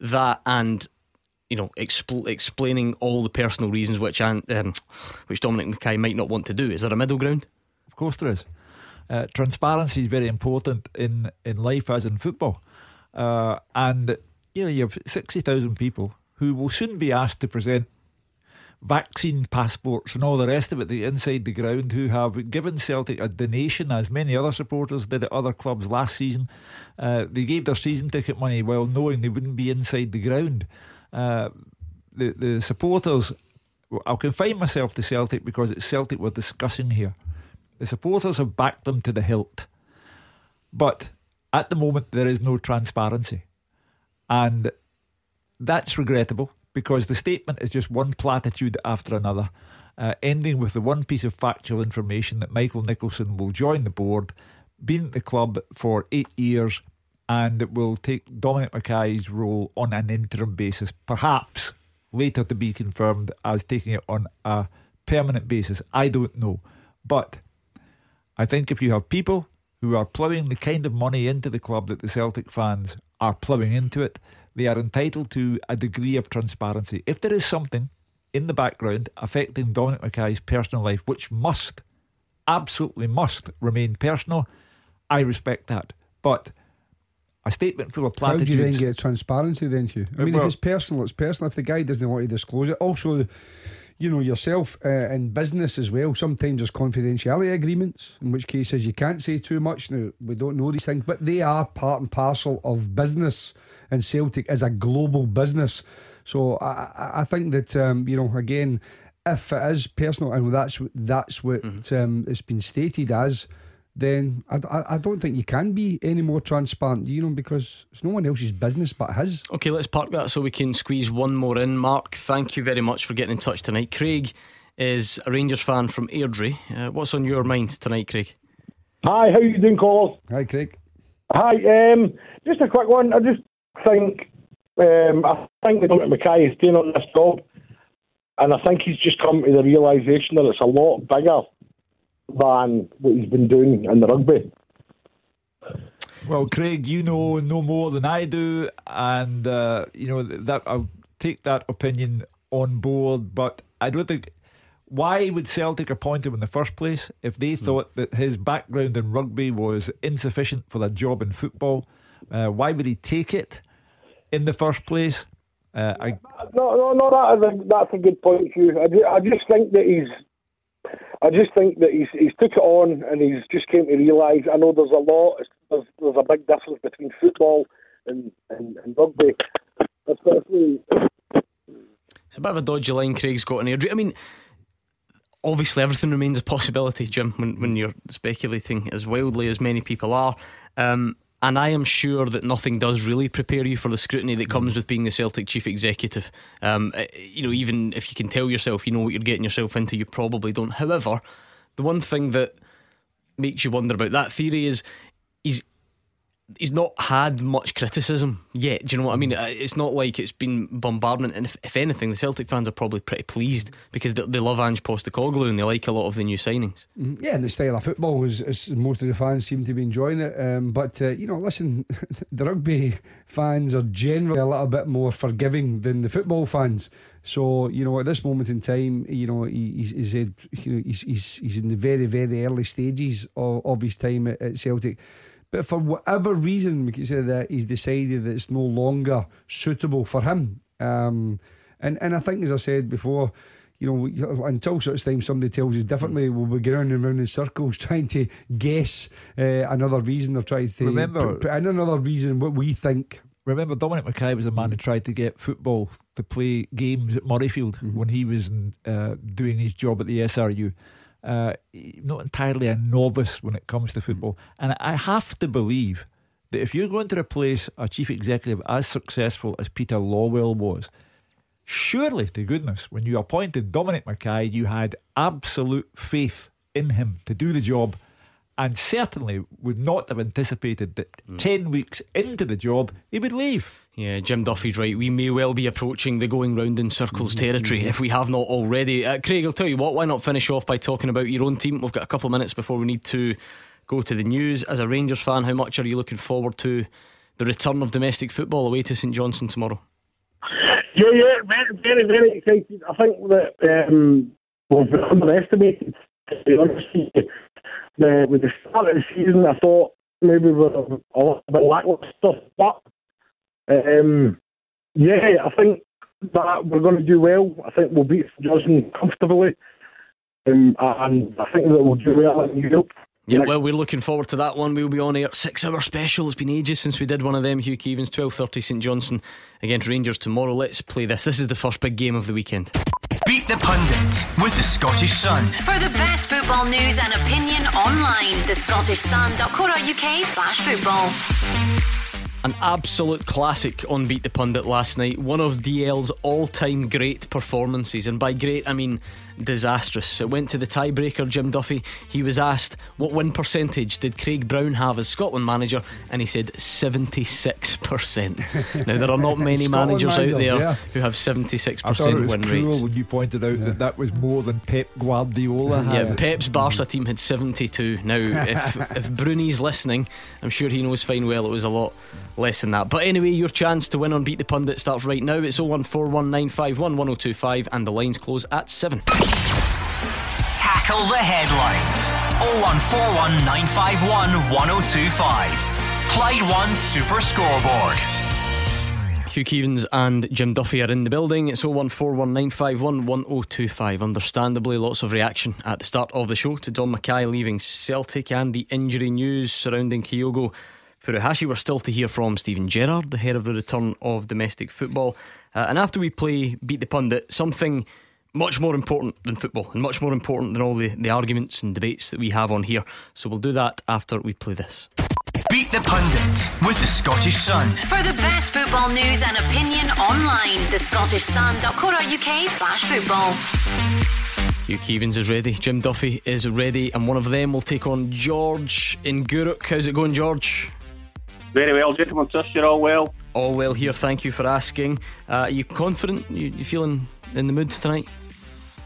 that and you know expl- explaining all the personal reasons which um, which Dominic McKay might not want to do? Is there a middle ground? Of course, there is. Uh, transparency is very important in in life as in football, uh, and you know you have sixty thousand people who will soon be asked to present vaccine passports and all the rest of it the inside the ground who have given Celtic a donation as many other supporters did at other clubs last season. Uh, they gave their season ticket money while knowing they wouldn't be inside the ground. Uh, the, the supporters I'll confine myself to Celtic because it's Celtic we're discussing here the supporters have backed them to the hilt but at the moment there is no transparency and that's regrettable because the statement is just one platitude after another, uh, ending with the one piece of factual information that Michael Nicholson will join the board, been at the club for eight years, and will take Dominic McKay's role on an interim basis, perhaps later to be confirmed as taking it on a permanent basis. I don't know. But I think if you have people who are ploughing the kind of money into the club that the Celtic fans are ploughing into it, they are entitled to a degree of transparency. If there is something in the background affecting Dominic McKay's personal life, which must, absolutely must remain personal, I respect that. But a statement full of platitudes. How do you then get transparency then, Hugh? I uh, mean, well, if it's personal, it's personal. If the guy doesn't want to disclose it, also you know yourself uh, in business as well. Sometimes there's confidentiality agreements, in which cases you can't say too much. Now we don't know these things, but they are part and parcel of business. And Celtic is a global business, so I, I think that um, you know again, if it is personal, and that's that's what mm-hmm. um, it's been stated as then I, I, I, don't think you can be any more transparent, you know, because it's no one else's business but his. Okay, let's park that so we can squeeze one more in. Mark, thank you very much for getting in touch tonight. Craig is a Rangers fan from Airdrie. Uh, what's on your mind tonight, Craig? Hi, how you doing, callers? Hi, Craig. Hi, um, just a quick one. I just think um, I think that Dominic McKay is staying on this job, and I think he's just come to the realisation that it's a lot bigger than what he's been doing in the rugby. Well, Craig, you know no more than I do, and uh, you know that I'll take that opinion on board. But I don't think why would Celtic appoint him in the first place if they hmm. thought that his background in rugby was insufficient for a job in football? Uh, why would he take it in the first place? Uh, I... No, no, no. That is a, that's a good point, Hugh. I, I just think that he's I just think that he's he's took it on and he's just came to realise. I know there's a lot. There's there's a big difference between football and and, and rugby. It's a bit of a dodgy line Craig's got in here. I mean, obviously everything remains a possibility, Jim, when when you're speculating as wildly as many people are. Um, and I am sure that nothing does really prepare you for the scrutiny that comes mm. with being the Celtic chief executive. Um, eh, you know, even if you can tell yourself you know what you're getting yourself into, you probably don't. However, the one thing that makes you wonder about that theory is he's he's not had much criticism yet. Do you know what I mean? Uh, it's not like it's been bombardment. And if, if anything, the Celtic fans are probably pretty pleased because they, they love Ange Postecoglou and they like a lot of the new signings. Mm-hmm. Yeah, and the style of football is, is most of the fans seem to be enjoying it. Um, but uh, you know, listen, the rugby fans are generally a little bit more forgiving than the football fans. So you know, at this moment in time, you know, he, he's, he's, you know, he's, he's, he's in the very, very early stages of, of his time at, at Celtic. But for whatever reason, we could say that he's decided that it's no longer suitable for him. Um, and and I think, as I said before, you know, until such time somebody tells us differently, we'll be going and round in circles trying to guess uh, another reason or try to remember put, put in another reason what we think. Remember, Dominic McKay was the man mm. who tried to get football to play games at Murrayfield mm-hmm. when he was uh, doing his job at the SRU uh, not entirely a novice when it comes to football. And I have to believe that if you're going to replace a chief executive as successful as Peter Lawwell was, surely to goodness, when you appointed Dominic McKay, you had absolute faith in him to do the job and certainly would not have anticipated that mm. 10 weeks into the job he would leave. Yeah, Jim Duffy's right. We may well be approaching the going round in circles mm-hmm. territory if we have not already. Uh, Craig, I'll tell you what, why not finish off by talking about your own team? We've got a couple of minutes before we need to go to the news. As a Rangers fan, how much are you looking forward to the return of domestic football away to St Johnstone tomorrow? Yeah, yeah, very, very, very excited. I think that um, we've underestimated, to be honest the, with the start of the season, I thought maybe we were a lot bit lackluster, but um, yeah, I think that we're going to do well. I think we'll beat Johnstone comfortably, um, and I think that we'll do well in Europe. Yeah, well, we're looking forward to that one. We'll be on air six hour special. It's been ages since we did one of them. Hugh Keevins, twelve thirty, St Johnstone against Rangers tomorrow. Let's play this. This is the first big game of the weekend. Beat the Pundit with the Scottish Sun. For the best football news and opinion online, the scottishsun.co.uk slash football. An absolute classic on Beat the Pundit last night. One of DL's all time great performances. And by great, I mean disastrous. It went to the tiebreaker, Jim Duffy. He was asked, What win percentage did Craig Brown have as Scotland manager? And he said 76%. now, there are not many managers, managers, out there yeah. who have 76% it win rates. when you pointed out yeah. that that was more than Pep Guardiola had. Yeah, Pep's Barca team had 72. Now, if, if Bruni's listening, I'm sure he knows fine well it was a lot less than that. But anyway, your chance to win on Beat the Pundit starts right now. It's 01419511025 and the lines close at 7. Tackle the headlines. 01419511025. Clyde One Super Scoreboard. Hugh Keevins and Jim Duffy are in the building. It's 01419511025. Understandably, lots of reaction at the start of the show to Dom McKay leaving Celtic and the injury news surrounding Kyogo Furuhashi. We're still to hear from Steven Gerrard, the head of the return of domestic football. Uh, and after we play Beat the Pundit, something much more important than football and much more important than all the, the arguments and debates that we have on here. So we'll do that after we play this. Beat the Pundit with the Scottish Sun. For the best football news and opinion online, the Scottish thescottishsun.co.uk slash football. Hugh Keevins is ready, Jim Duffy is ready, and one of them will take on George in Gourock. How's it going, George? Very well, gentlemen. Trust you're all well. All well here, thank you for asking. Uh, are you confident? You, you feeling in the mood tonight?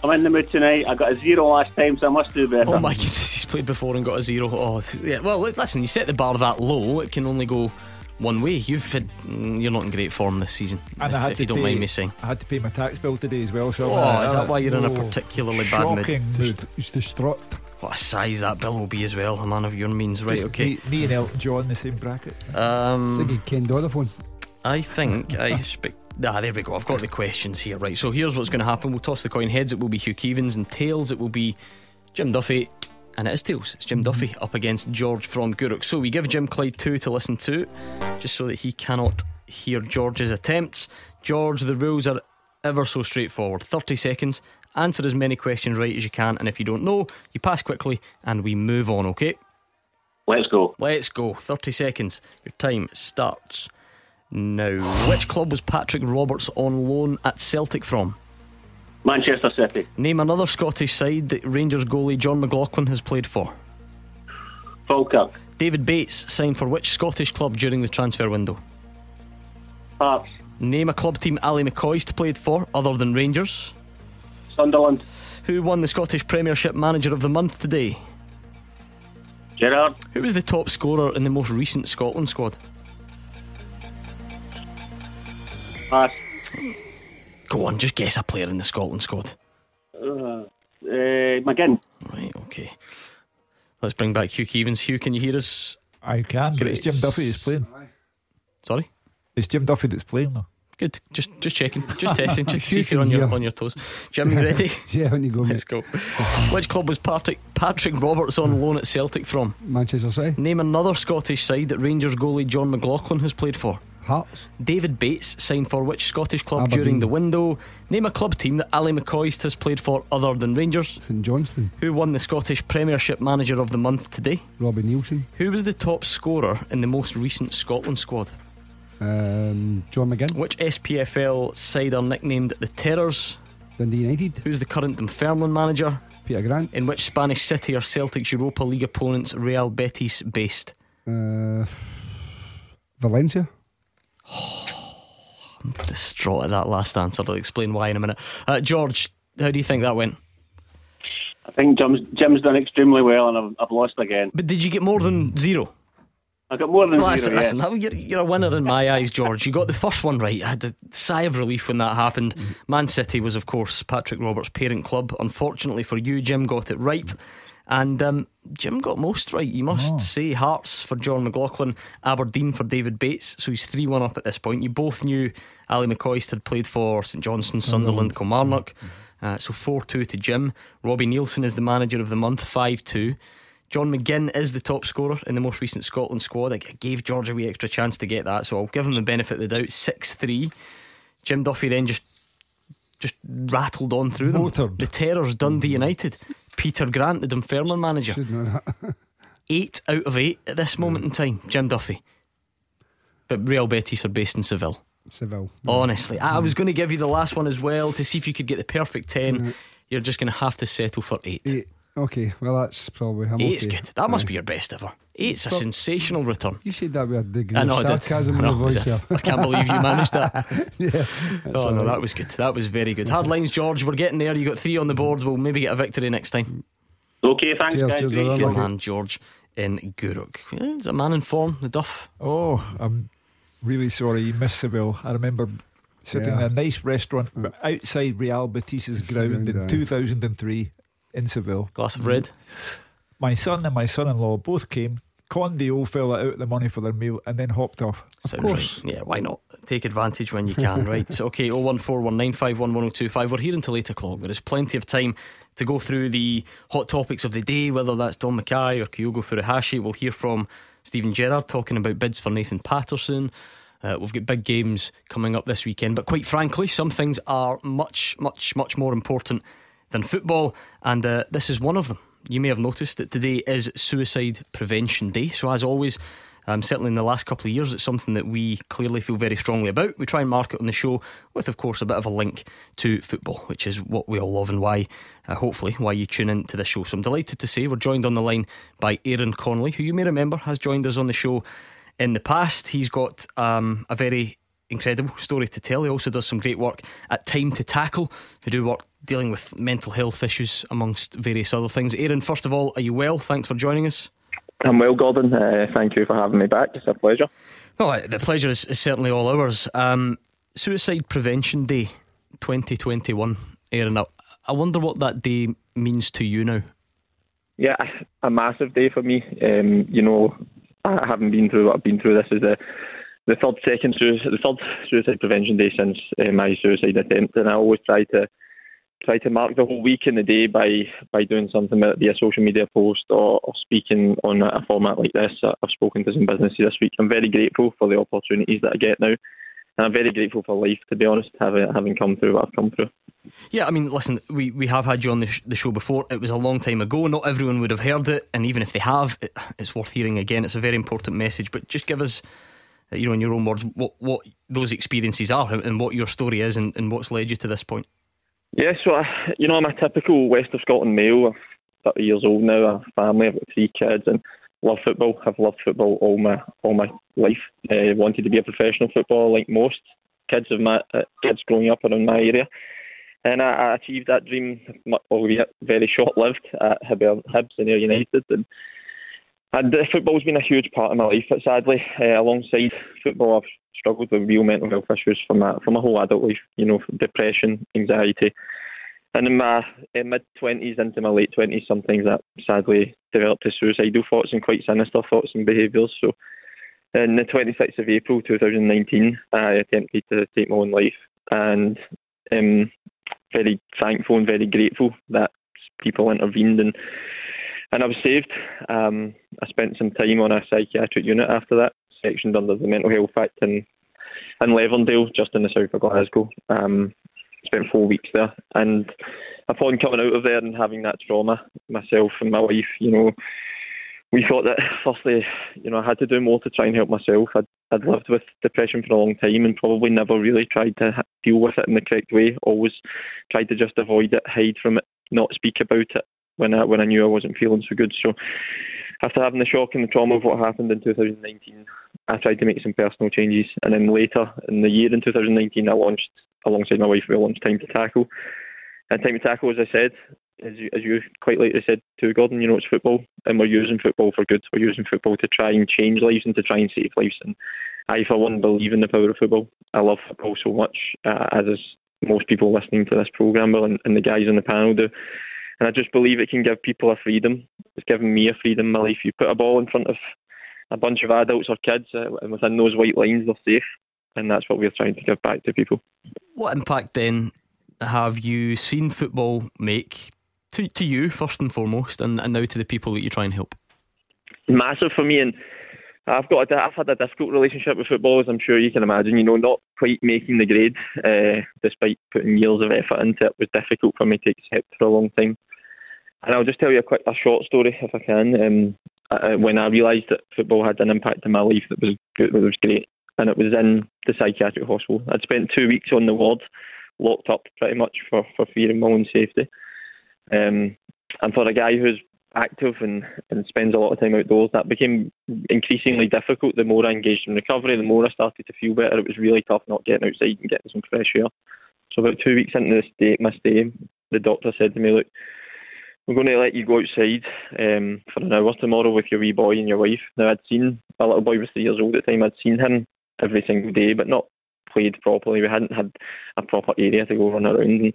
I'm in the mood tonight. I got a zero last time, so I must do better. Oh my goodness, he's played before and got a zero. Oh, yeah. Well, listen, you set the bar that low, it can only go one way. You've had, mm, you're not in great form this season, And if, I had if to you don't pay, mind me saying. I had to pay my tax bill today as well. So Oh, uh, is that why you're in a oh, particularly bad mood? shocking mood? He's distraught. What a size that bill will be as well, a man of your means. Right, Just okay. Me, me and Elton John in the same bracket. Um, It's like he kenned on the phone. I think I expect. Ah, there we go. I've got the questions here. Right. So here's what's going to happen. We'll toss the coin. Heads, it will be Hugh Keevins, and tails, it will be Jim Duffy. And it is tails. It's Jim Duffy up against George from Gourock. So we give Jim Clyde two to listen to, just so that he cannot hear George's attempts. George, the rules are ever so straightforward. 30 seconds. Answer as many questions right as you can, and if you don't know, you pass quickly and we move on. Okay. Let's go. Let's go. 30 seconds. Your time starts now. Which club was Patrick Roberts on loan at Celtic from? Manchester City. Name another Scottish side that Rangers goalie Jon McLaughlin has played for. Falkirk. David Bates signed for which Scottish club during the transfer window? Hearts. Name a club team Ali McCoist played for other than Rangers. Sunderland. Who won the Scottish Premiership Manager of the Month today? Gerrard. Who was the top scorer in the most recent Scotland squad? Pass. Go on, just guess a player in the Scotland squad. Uh, uh, McGinn. Right, okay. Let's bring back Hugh Keevins. Hugh, can you hear us? I can, but it's Jim Duffy that's playing. Sorry? It's Jim Duffy that's playing though. Good. Just just checking. Just testing. Just to see if you're on your on your toes. Jim, you ready? Yeah, when you go, Let's go. Which club was Patrick Patrick Roberts on loan at Celtic from? Manchester City. Name another Scottish side that Rangers goalie Jon McLaughlin has played for. Hearts. David Bates signed for which Scottish club Aberdeen. during the window? Name a club team that Ali McCoist has played for other than Rangers. St Johnstone. Who won the Scottish Premiership Manager of the Month today? Robbie Neilson. Who was the top scorer in the most recent Scotland squad? Um, John McGinn. Which SPFL side are nicknamed the Terrors? Dundee United. Who's the current Dunfermline manager? Peter Grant. In which Spanish city are Celtic's Europa League opponents Real Betis based? Uh, Valencia. I'm distraught at that last answer. I'll explain why in a minute. Uh, George, how do you think that went? I think Jim's, Jim's done extremely well, and I've, I've lost again. But did you get more than zero? I got more than Well, zero. listen, yeah. listen, you're, you're a winner in my eyes, George. You got the first one right. I had a sigh of relief when that happened. Man City was, of course, Patrick Roberts' parent club. Unfortunately for you, Jim got it right. And um, Jim got most right, you must say. Hearts for Jon McLaughlin, Aberdeen for David Bates. So he's 3 1 up at this point. You both knew Ali McCoist had played for St Johnstone, Sunderland, Kilmarnock. Uh, so 4 2 to Jim. Robbie Neilson is the manager of the month, 5 2. John McGinn is the top scorer in the most recent Scotland squad. I gave George a wee extra chance to get that, so I'll give him the benefit of the doubt. 6 3. Jim Duffy then just just rattled on through them. Motored. The Terrors, Dundee United. Peter Grant, the Dunfermline manager. Should know that. Eight out of eight at this moment in time. Jim Duffy. But Real Betis are based in Seville. Seville. Honestly, I I was going to give you the last one as well to see if you could get the perfect 10. Mm. You're just going to have to settle for eight. Eight. Okay, well that's probably. I'm Eight's okay. good. That must Aye. be your best ever. Eight's a sensational return. You said that with a degree I know of sarcasm I in your voice as I can't believe you managed that. yeah. Oh all no, right. that was good. That was very good. Hard lines, George. We're getting there. You got three on the board. We'll maybe get a victory next time. Okay, thanks, Cheers, guys. cheers, Great. Good Lucky. man, George in Gourock. Yeah, He's a man in form. The Duff. Oh, I'm really sorry you missed Seville. I remember sitting Yeah. in a nice restaurant mm. outside Real Betis's ground in 2003 in Seville. Glass of red. My son and my son-in-law both came, conned the old fella out the money for their meal, and then hopped off. Sounds course. right. Yeah, why not? Take advantage when you can, right? Okay, 01419511025. We're here until 8 o'clock. There is plenty of time to go through the hot topics of the day, whether that's Dom McKay or Kyogo Furuhashi. We'll hear from Steven Gerrard talking about bids for Nathan Patterson. Uh, we've got big games coming up this weekend, but quite frankly, some things are much, much, much more important than football, and uh, this is one of them. You may have noticed that today is Suicide Prevention Day, so as always, um, certainly in the last couple of years, it's something that we clearly feel very strongly about. We try and mark it on the show with, of course, a bit of a link to football, which is what we all love and why, uh, hopefully, why you tune in to the show. So I'm delighted to say we're joined on the line by Aaron Connolly, who you may remember has joined us on the show in the past. He's got um, a very incredible story to tell. He also does some great work at Time to Tackle, who do work dealing with mental health issues amongst various other things. Aaron, first of all, are you well? Thanks for joining us. I'm well, Gordon. Uh, thank you for having me back. It's a pleasure. No, the pleasure is, is certainly all ours. Um, Suicide Prevention Day 2021, Aaron. I, I wonder what that day means to you now. Yeah, a massive day for me. Um, you know, I haven't been through what I've been through. This is the the third second the third suicide prevention day since uh, my suicide attempt, and I always try to try to mark the whole week and the day by by doing something, whether it be a social media post or, or speaking on a format like this. I've spoken to some businesses this week. I'm very grateful for the opportunities that I get now. And I'm very grateful for life, to be honest, having having come through what I've come through. Yeah, I mean, listen, we, we have had you on the, sh- the show before. It was a long time ago. Not everyone would have heard it, and even if they have, it, it's worth hearing again. It's a very important message. But just give us, you know, in your own words, what what those experiences are and what your story is, and, and what's led you to this point. Yeah, so I, you know, I'm a typical West of Scotland male. I'm 30 years old now. I have a family. I've got three kids, and love football. I've loved football all my all my life. Uh, wanted to be a professional footballer like most kids of my uh, kids growing up around my area, and I, I achieved that dream, albeit very short lived at Hibs and Ayr United, and and uh, football's been a huge part of my life. But sadly, uh, alongside football, I've struggled with real mental health issues from my for my whole adult life. You know, depression, anxiety, and in my mid twenties into my late twenties, some things that sadly developed as suicidal thoughts and quite sinister thoughts and behaviours. So, in the 26th of April 2019, I attempted to take my own life, and um, very thankful and very grateful that people intervened and and I was saved. Um, I spent some time on a psychiatric unit after that, sectioned under the Mental Health Act in in Leverndale, just in the south of Glasgow. Um, spent four weeks there, and upon coming out of there and having that trauma, myself and my wife, you know, we thought that firstly, you know, I had to do more to try and help myself. I'd, I'd lived with depression for a long time and probably never really tried to deal with it in the correct way. Always tried to just avoid it, hide from it, not speak about it when I when I knew I wasn't feeling so good. So after having the shock and the trauma of what happened in 2019, I tried to make some personal changes. And then later in the year in 2019, I launched, alongside my wife, we launched Time to Tackle. And Time to Tackle, as I said, as you, as you quite rightly said to Gordon, you know, it's football, and we're using football for good. We're using football to try and change lives and to try and save lives. And I, for one, believe in the power of football. I love football so much, uh, as is most people listening to this programme and, and the guys on the panel do. And I just believe it can give people a freedom. It's given me a freedom in my life. You put a ball in front of a bunch of adults or kids, uh, and within those white lines, they're safe. And that's what we're trying to give back to people. What impact then have you seen football make to, to you, first and foremost, and, and now to the people that you try and help? Massive for me. And I've got a, I've had a difficult relationship with football, as I'm sure you can imagine. You know, not quite making the grade, uh, despite putting years of effort into it, was difficult for me to accept for a long time. And I'll just tell you a quick, a short story if I can. Um, when I realised that football had an impact in my life that was that was great, and it was in the psychiatric hospital. I'd spent two weeks on the ward, locked up pretty much for, for fear of my own safety. Um, and for a guy who's active and, and spends a lot of time outdoors, that became increasingly difficult. The more I engaged in recovery, the more I started to feel better. It was really tough not getting outside and getting some fresh air. So about two weeks into this day, my stay, the doctor said to me, "Look, we're going to let you go outside um, for an hour tomorrow with your wee boy and your wife. Now, I'd seen, my little boy was three years old at the time, I'd seen him every single day, but not played properly. We hadn't had a proper area to go run around. And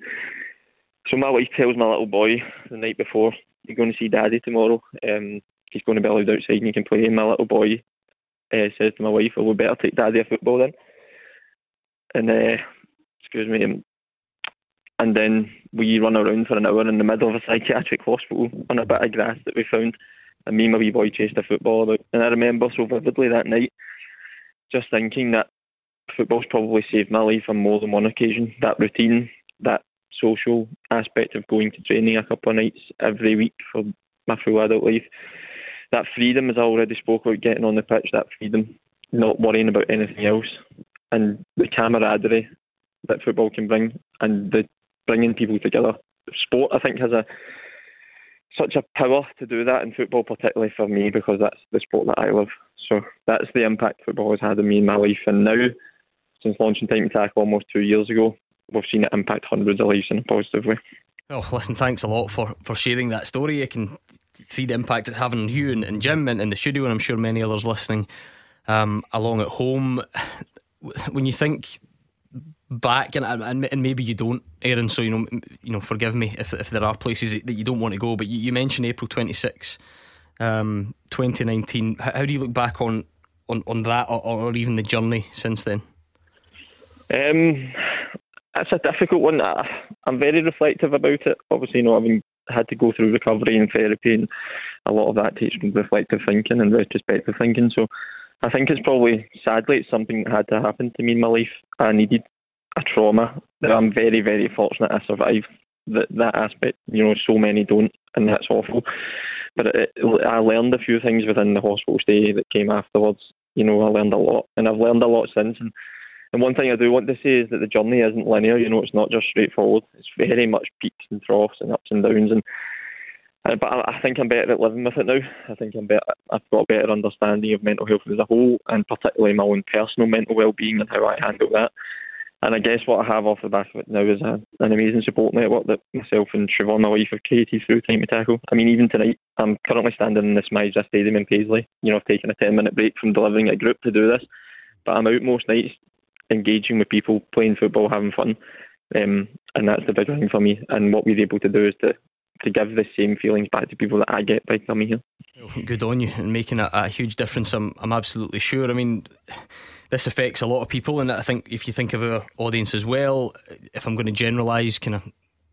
so my wife tells my little boy the night before, you're going to see daddy tomorrow. Um, he's going to be allowed outside and you can play. And my little boy uh, says to my wife, well, we better take daddy a football then. And, uh, excuse me, and then we run around for an hour in the middle of a psychiatric hospital on a bit of grass that we found. And me and my wee boy chased a football about. And I remember so vividly that night just thinking that football's probably saved my life on more than one occasion. That routine, that social aspect of going to training a couple of nights every week for my full adult life. That freedom, as I already spoke about, getting on the pitch, that freedom, not worrying about anything else, and the camaraderie that football can bring, and the bringing people together. Sport, I think, has a such a power to do that in football, particularly for me, because that's the sport that I love. So that's the impact football has had on me in my life. And now, since launching Time to Tackle almost two years ago, we've seen it impact hundreds of lives in a positive way. Oh, listen, thanks a lot for, for sharing that story. You can see the impact it's having on you and, and Jim and the studio, and I'm sure many others listening um, along at home. When you think back, and, and, and maybe you don't, Aaron. So you know, you know, forgive me if if there are places that you don't want to go. But you, you mentioned April 26, um, 2019. How, how, do you look back on on, on that, or, or even the journey since then? Um, it's a difficult one. I, am very reflective about it. Obviously, you know, having had to go through recovery and therapy, and a lot of that takes reflective thinking and retrospective thinking. So, I think it's probably sadly it's something that had to happen to me in my life. I needed a trauma that I'm very, very fortunate I survived that that aspect. You know, so many don't, and that's awful. But it, I learned a few things within the hospital stay that came afterwards. You know, I learned a lot, and I've learned a lot since. And and one thing I do want to say is that the journey isn't linear. You know, it's not just straightforward. It's very much peaks and troughs and ups and downs. And uh, but I, I think I'm better at living with it now. I think I'm better. I've got a better understanding of mental health as a whole, and particularly my own personal mental well-being and how I handle that. And I guess what I have off the back of it now is a, an amazing support network that myself and Siobhan, my wife, have created through Time to Tackle. I mean, even tonight, I'm currently standing in this Smyths Stadium in Paisley. You know, I've taken a 10 minute break from delivering a group to do this, but I'm out most nights engaging with people, playing football, having fun. Um, and that's the big thing for me. And what we're able to do is to to give the same feelings back to people that I get by coming here. Good on you and making a, a huge difference. I'm I'm absolutely sure. I mean this affects a lot of people, and I think if you think of our audience as well, if I'm going to generalise, kind of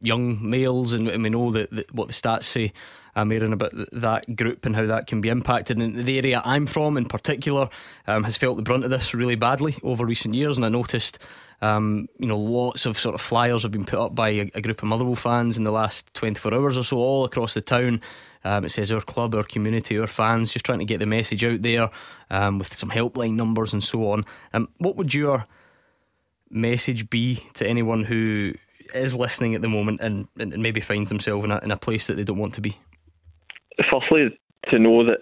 young males, and, and we know that, what the stats say, um, Aaron, about that group and how that can be impacted. And the area I'm from, in particular, um, has felt the brunt of this really badly over recent years, and I noticed. Um, you know, lots of sort of flyers have been put up by a, a group of Motherwell fans in the last 24 hours or so, all across the town, um, it says our club, our community, our fans, just trying to get the message out there um, with some helpline numbers and so on. Um, what would your message be to anyone who is listening at the moment and, and maybe finds themselves in a, in a place that they don't want to be? Firstly, to know that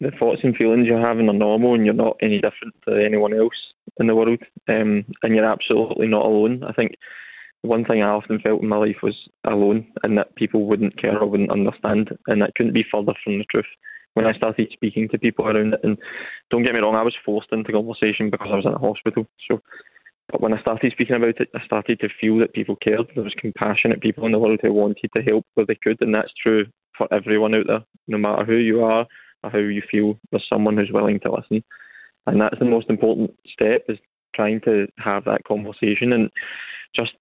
the thoughts and feelings you're having are normal and you're not any different to anyone else in the world, um, and you're absolutely not alone. I think one thing I often felt in my life was alone and that people wouldn't care or wouldn't understand, and that couldn't be further from the truth. When I started speaking to people around it, and don't get me wrong, I was forced into conversation because I was in a hospital. So, but when I started speaking about it, I started to feel that people cared. There was compassionate people in the world who wanted to help where they could, and that's true for everyone out there, no matter who you are or how you feel. There's someone who's willing to listen, and that's the most important step is trying to have that conversation and just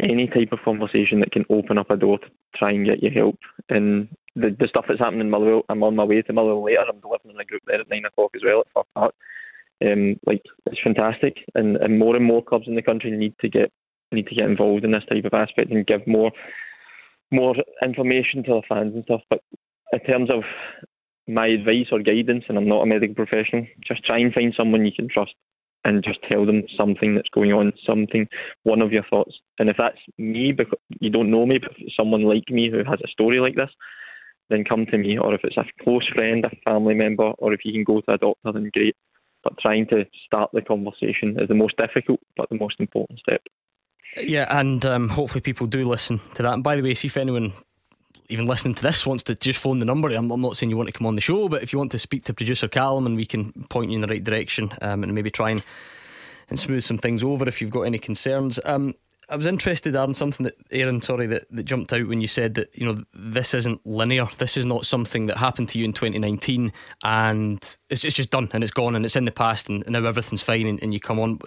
any type of conversation that can open up a door to try and get you help. And the, the stuff that's happening in Motherwell, I'm on my way to Motherwell later. I'm delivering a group there at nine o'clock as well at. Um, like it's fantastic, and, and more and more clubs in the country need to get need to get involved in this type of aspect and give more more information to the fans and stuff. But in terms of my advice or guidance, and I'm not a medical professional, just try and find someone you can trust and just tell them something that's going on, something, one of your thoughts. And if that's me, because you don't know me, but someone like me who has a story like this, then come to me. Or if it's a close friend, a family member, or if you can go to a doctor, then great. But trying to start the conversation is the most difficult, but the most important step. Yeah, and um, hopefully people do listen to that. And by the way, see if anyone even listening to this wants to just phone the number, I'm, I'm, not saying you want to come on the show, but if you want to speak to producer Callum and we can point you in the right direction um, and maybe try and, and smooth some things over if you've got any concerns. Um, I was interested, Aaron, something that Aaron, sorry, that, that jumped out when you said that you know this isn't linear. This is not something that happened to you in 2019, and it's, it's just done and it's gone and it's in the past and, and now everything's fine and, and you come on.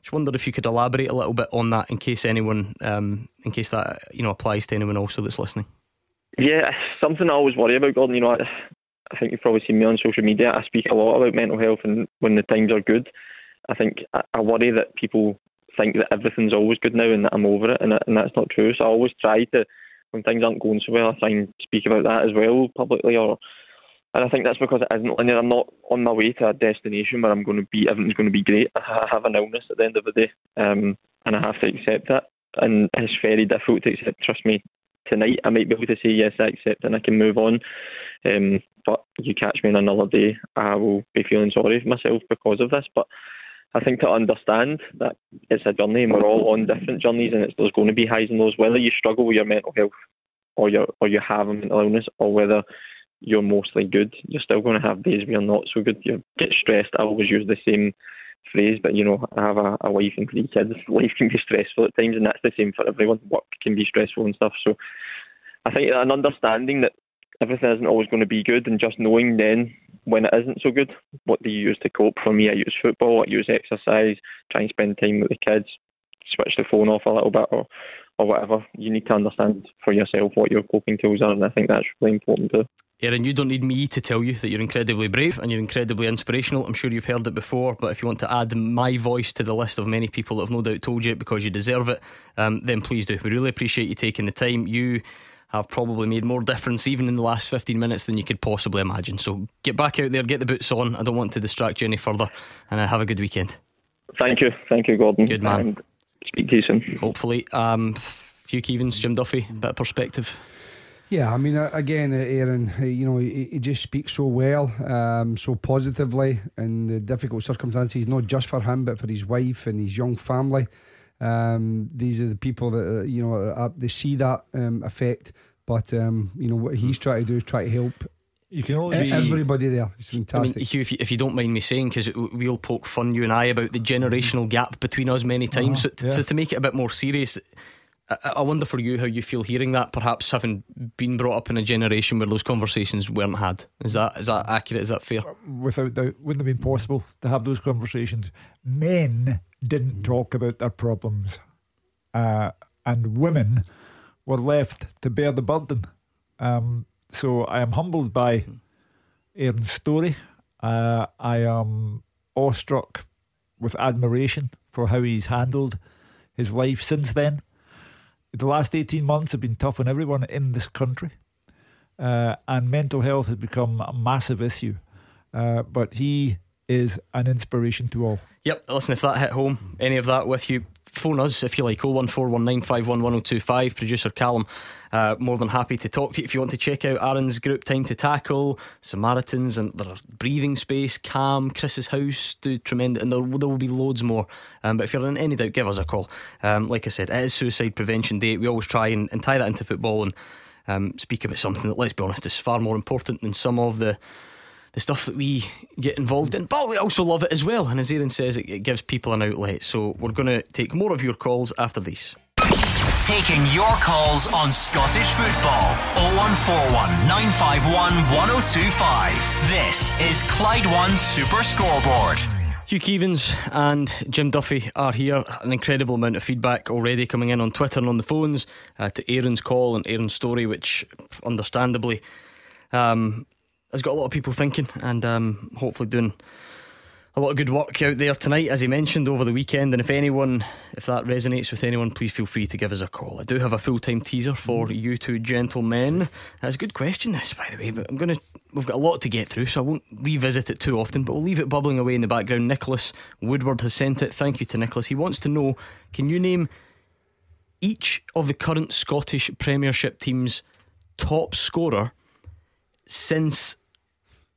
Just wondered if you could elaborate a little bit on that in case anyone, um, in case that you know applies to anyone also that's listening. Yeah, something I always worry about, Gordon. You know, I, I think you've probably seen me on social media. I speak a lot about mental health and when the times are good. I think I, I worry that people think that everything's always good now and that I'm over it, and, and that's not true. So I always try to, when things aren't going so well, I try and speak about that as well publicly. Or, and I think that's because it isn't linear. I'm not on my way to a destination where I'm going to be everything's going to be great. I have an illness at the end of the day, um, and I have to accept that. And it's very difficult to accept. Trust me, tonight I might be able to say yes, I accept, and I can move on. Um, but you catch me in another day, I will be feeling sorry for myself because of this. But I think to understand that it's a journey and we're all on different journeys and it's, there's going to be highs and lows, whether you struggle with your mental health or you or you have a mental illness or whether you're mostly good, you're still going to have days where you're not so good. You get stressed. I always use the same phrase, but you know, I have a, a wife and three kids. Life can be stressful at times, and that's the same for everyone. Work can be stressful and stuff. So I think an understanding that everything isn't always going to be good, and just knowing then when it isn't so good, what do you use to cope? For me, I use football, I use exercise, try and spend time with the kids, switch the phone off a little bit, or or whatever. You need to understand for yourself what your coping tools are, and I think that's really important too. Aaron, you don't need me to tell you that you're incredibly brave and you're incredibly inspirational. I'm sure you've heard it before, but if you want to add my voice to the list of many people that have no doubt told you it because you deserve it, um, then please do. We really appreciate you taking the time. You have probably made more difference even in the last 15 minutes than you could possibly imagine. So get back out there, get the boots on. I don't want to distract you any further, and uh, have a good weekend. Thank you. Thank you, Gordon. Good man. And speak to you soon. Hopefully. Um, Hugh Keevins, Jim Duffy, a bit of perspective. Yeah, I mean, uh, again, uh, Aaron, uh, you know, he, he, just speaks so well, um, so positively in the difficult circumstances, not just for him, but for his wife and his young family. Um, these are the people that, uh, you know, uh, they see that um, effect, but, um, you know, what he's trying to do is try to help you can only everybody there. It's fantastic. I mean, Hugh, if you, if you don't mind me saying, because we'll poke fun you and I about the generational gap between us many times. Uh-huh, so, yeah. so, to make it a bit more serious, I, wonder for you how you feel hearing that. Perhaps having been brought up in a generation where those conversations weren't had. Is that is that accurate? Is that fair? Without doubt, wouldn't have been possible to have those conversations. Men didn't talk about their problems, uh, and women were left to bear the burden. Um, so I am humbled by Aaron's story. Uh, I am awestruck with admiration for how he's handled his life since then. The last 18 months have been tough on everyone in this country, uh, and mental health has become a massive issue. Uh, but he is an inspiration to all. Yep, listen, if that hit home, any of that with you, phone us if you like 01419511025 producer Callum uh, more than happy to talk to you if you want to check out Aaron's group Time to Tackle Samaritans and their breathing space Calm Chris's house do tremendous and there, there will be loads more. Um, but if you're in any doubt give us a call. Um, like I said it is suicide prevention day. We always try and, and tie that into football and um, speak about something that let's be honest is far more important than some of the the stuff that we get involved in, but we also love it as well. And as Aaron says, it, it gives people an outlet. So we're going to take more of your calls after these. Taking your calls on Scottish football 0141 951 1025. This is Clyde One Super Scoreboard. Hugh Keevins and Jim Duffy are here. An incredible amount of feedback already coming in on Twitter and on the phones uh, to Aaron's call and Aaron's story, which understandably um, has got a lot of people thinking and um, hopefully doing a lot of good work out there tonight, as he mentioned over the weekend. And if anyone, if that resonates with anyone, please feel free to give us a call. I do have a full time teaser for you two gentlemen. That's a good question, this, by the way, but I'm going to, we've got a lot to get through, so I won't revisit it too often, but we'll leave it bubbling away in the background. Nicholas Woodward has sent it. Thank you to Nicholas. He wants to know can you name each of the current Scottish Premiership teams' top scorer since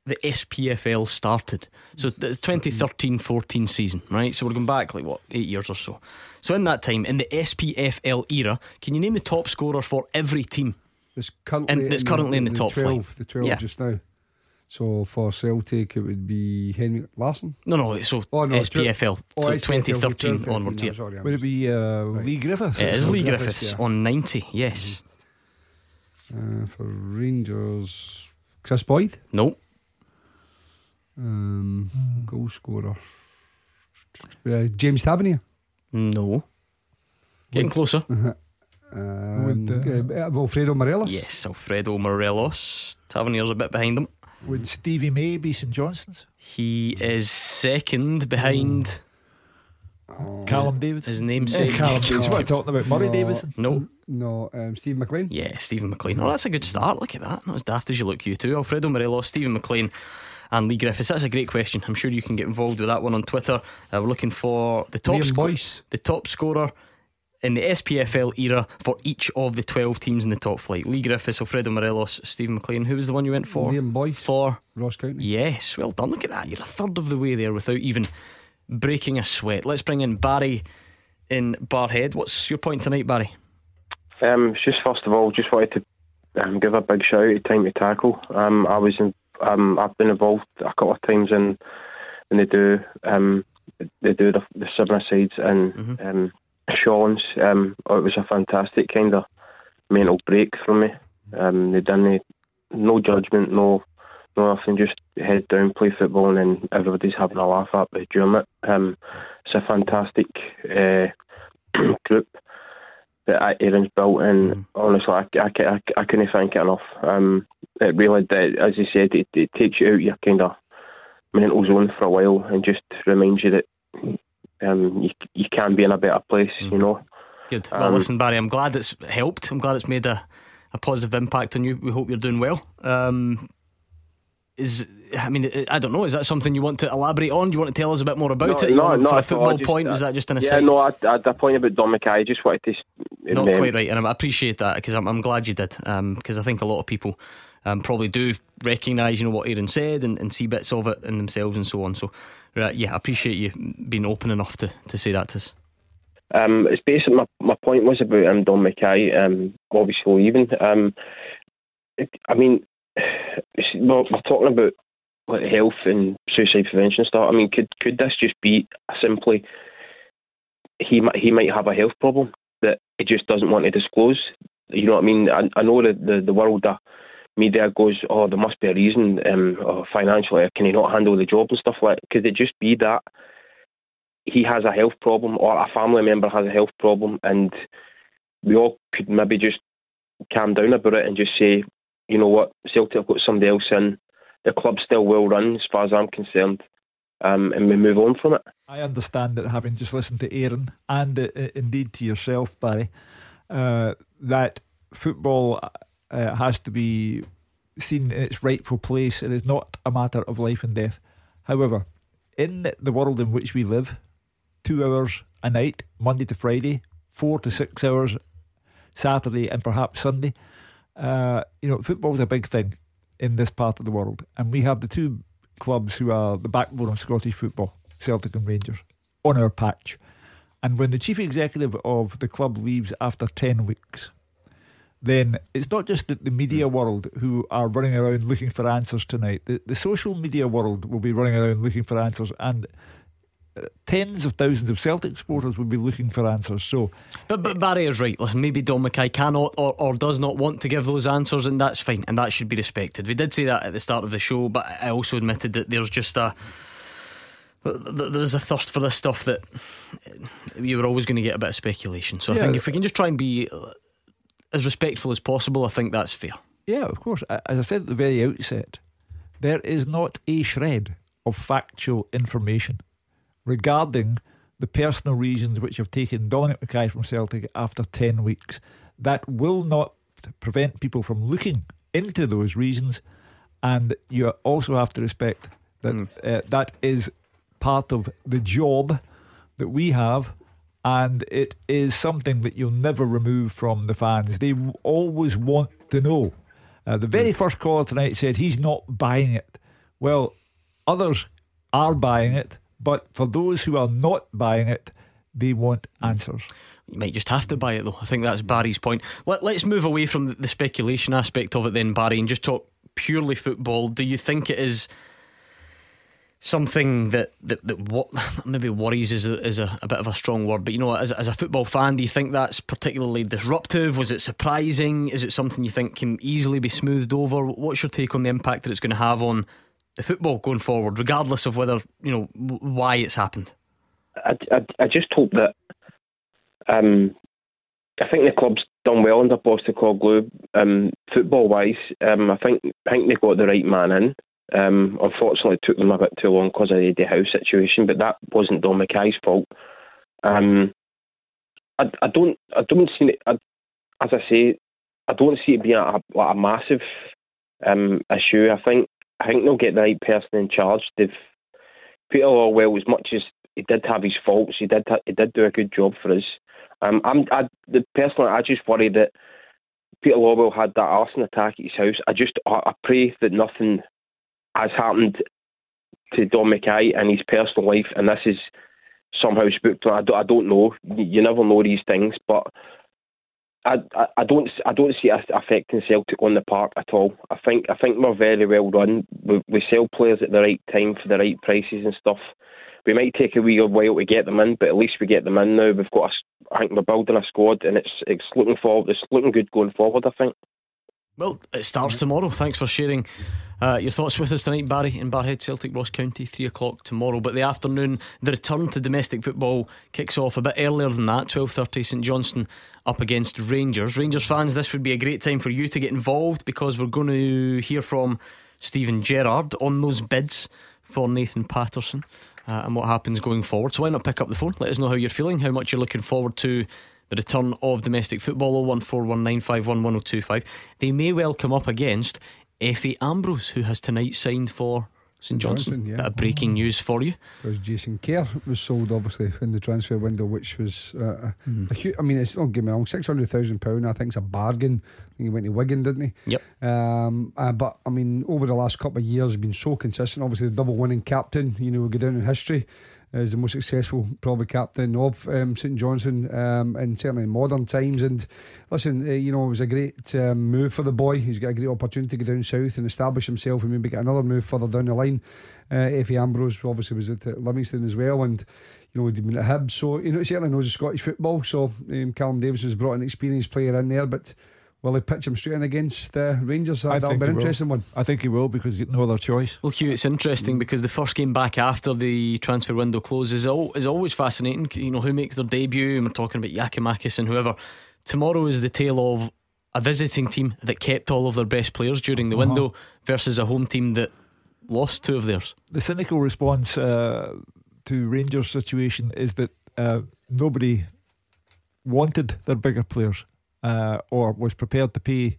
the SPFL started. So the 2013 14 season, right? So we're going back like what, eight years or so. So in that time, in the SPFL era, can you name the top scorer for every team? It's currently, in, it's currently in, the, the top 12, five. The 12 yeah. just now. So for Celtic, it would be Henrik Larsson. No, no. So oh, no, SPFL, oh, so SPFL 2013 onwards. Yeah. Sorry, would it be uh, right. Leigh Griffiths? It is Leigh Griffiths, Griffiths yeah. on 90. Yes. Mm-hmm. Uh, for Rangers, Kris Boyd. Nope. Um, mm. Goal scorer. Uh, James Tavernier. No. Getting closer. Uh-huh. Um, Would, uh, uh, Alfredo Morelos. Yes, Alfredo Morelos. Tavernier's a bit behind him. Would Stevie May be St Johnstone's? He is second behind. Oh. Callum Davis. His namesake. Uh, Callum Davis. What talking about? Murray no, Davidson? No. No, um, Steve McLean. Yeah, Stephen McLean. Oh, that's a good start. Look at that. Not as daft as you look, you two. Alfredo Morelos, Stephen McLean, and Leigh Griffiths. That's a great question. I'm sure you can get involved with that one on Twitter. Uh, we're looking for the top sc- the top scorer in the SPFL era for each of the 12 teams in the top flight. Leigh Griffiths, Alfredo Morelos, Stephen McLean. Who was the one you went for? Liam Boyce. For Ross County. Yes, well done. Look at that. You're a third of the way there without even breaking a sweat. Let's bring in Barry in Barrhead. What's your point tonight, Barry? Um, just first of all, just wanted to um, give a big shout out to Time to Tackle. Um, I was in, um, I've been involved a couple of times in when they do um, they do the, the Sibner sides and Mm-hmm. um, Sean's. Um, it was a fantastic kind of mental break for me. Um, they done it, no judgment, no no nothing, just head down, play football, and then everybody's having a laugh at me during it. Um, it's a fantastic uh, group that Aaron's built, and honestly, I, I, I, I couldn't thank it enough. Um, it really, did, as you said, it, it takes you out your kind of mental zone for a while and just reminds you that um, you, you can be in a better place, you know. Good. Well, Um, listen, Barry, I'm glad it's helped. I'm glad it's made a, a positive impact on you. We hope you're doing well. Um, is I mean, I don't know. Is that something you want to elaborate on? Do you want to tell us a bit more about it? You want- for a at all, football just, point, uh, was that just an Yeah, no, I, I had point about Dom McKay. I just wanted to. Not um, quite right, and I appreciate that because I'm, I'm glad you did. Because I think a lot of people um, probably do recognise, you know, what Aaron said and, and see bits of it in themselves and so on. So, right, yeah, I appreciate you being open enough to, to say that to us. Um, it's basically my, my point was about um, Dom McKay, um, obviously leaving. Um, it, I mean, we're, we're talking about like health and suicide prevention stuff. I mean, could could this just be simply he might he might have a health problem that he just doesn't want to disclose? You know what I mean? I, I know that the the world the media goes, oh, there must be a reason, um, or financially, can he not handle the job and stuff like? Could it just be that? he has a health problem or a family member has a health problem and we all could maybe just calm down about it and just say, you know what, Celtic have got somebody else in, the club's still well run as far as I'm concerned, um, and we move on from it. I understand that having just listened to Aaron and uh, uh, indeed to yourself, Barry, uh, that football uh, has to be seen in its rightful place. It is not a matter of life and death. However, in the world in which we live, two hours a night, Monday to Friday, four to six hours Saturday and perhaps Sunday. Uh, you know, football is a big thing in this part of the world, and we have the two clubs who are the backbone of Scottish football, Celtic and Rangers, on our patch. And when the chief executive of the club leaves after 10 weeks, then it's not just the, the media world who are running around looking for answers tonight. The, the social media world will be running around looking for answers, and tens of thousands of Celtic supporters would be looking for answers. So, But, but Barry is right. Listen, maybe Dom McKay cannot or, or does not want to give those answers, and that's fine, and that should be respected. We did say that at the start of the show, but I also admitted that there's just a th- th- there's a thirst for this stuff that you were always going to get a bit of speculation. So I think if we can just try and be uh, as respectful as possible, I think that's fair. Yeah, of course. As I said at the very outset, there is not a shred of factual information regarding the personal reasons which have taken Dominic McKay from Celtic after 10 weeks. That will not prevent people from looking into those reasons. And you also have to respect that uh, that is part of the job that we have and it is something that you'll never remove from the fans. They always want to know. Uh, the very first caller tonight said he's not buying it. Well, others are buying it, but for those who are not buying it, they want hmm. answers. You might just have to buy it though. I think that's Barry's point. Let, let's move away from the- the speculation aspect of it then, Barry, and just talk purely football. Do you think it is something that that, that what maybe worries is a, is a, a bit of a strong word, but you know, as, as a football fan, do you think that's particularly disruptive? Was it surprising? Is it something you think can easily be smoothed over? What's your take on the impact that it's going to have on the football going forward, regardless of whether you know why it's happened? I, I, I just hope that um, I think the club's done well under Postecoglou, um, football wise. Um, I think I think they got the right man in. Um, unfortunately, it took them a bit too long because of the Howe situation, but that wasn't Dom McKay's fault. Um, I, I don't I don't see it. I, as I say, I don't see it being a, a, a massive um, issue. I think I think they'll get the right person in charge. They've Peter Lawwell, as much as he did have his faults, he did he did do a good job for us. Um, I'm I, the personally, I just worry that Peter Lawwell had that arson attack at his house. I just I pray that nothing has happened to Dom McKay and his personal life, and this is somehow spooked. I don't, I don't know. You never know these things, but I, I, don't I don't see it affecting Celtic on the park at all. I think I think we're very well run. We, we sell players at the right time for the right prices and stuff. We might take a wee while to get them in, but at least we get them in now. We've got a, I think we're building a squad, and it's it's looking forward. It's looking good going forward. I think. Well, it starts tomorrow. Thanks for sharing uh, your thoughts with us tonight, Barry, in Barrhead, Celtic, Ross County, 3 o'clock tomorrow. But the afternoon, the return to domestic football kicks off a bit earlier than that, 12.30, St Johnstone up against Rangers. Rangers fans, this would be a great time for you to get involved because we're going to hear from Steven Gerrard on those bids for Nathan Patterson uh, and what happens going forward. So why not pick up the phone? Let us know how you're feeling, how much you're looking forward to the return of domestic football 01419511025. They may well come up against Efe Ambrose, who has tonight signed for St. Johnstone, yeah. Bit of breaking news for you. Because Jason Kerr was sold, obviously, in the transfer window, which was uh, mm. a huge. I mean, it's don't get me wrong, six hundred thousand pound. I think it's a bargain. he went to Wigan, didn't he? Yep. Um, uh, but I mean, over the last couple of years, he's been so consistent. Obviously, the double winning captain. You know, will go down in history as the most successful probably captain of um, St Johnstone um, and certainly in modern times. And listen, uh, you know, it was a great um, move for the boy. He's got a great opportunity to go down south and establish himself and maybe get another move further down the line. Uh, Efe Ambrose obviously was at Livingston as well, and you know, he'd been at Hibs, so you know, he certainly knows the Scottish football. So um, Callum has brought an experienced player in there, but Will he pitch him straight in against uh, Rangers? That, will be an interesting will. one. I think he will because he's no other choice. Well, Hugh, it's interesting because the first game back after the transfer window closes is, is always fascinating. You know, who makes their debut, and we're talking about Giakoumakis and whoever. Tomorrow is the tale of a visiting team that kept all of their best players during the uh-huh. window versus a home team that lost two of theirs. The cynical response uh, to Rangers' situation is that uh, nobody wanted their bigger players uh, or was prepared to pay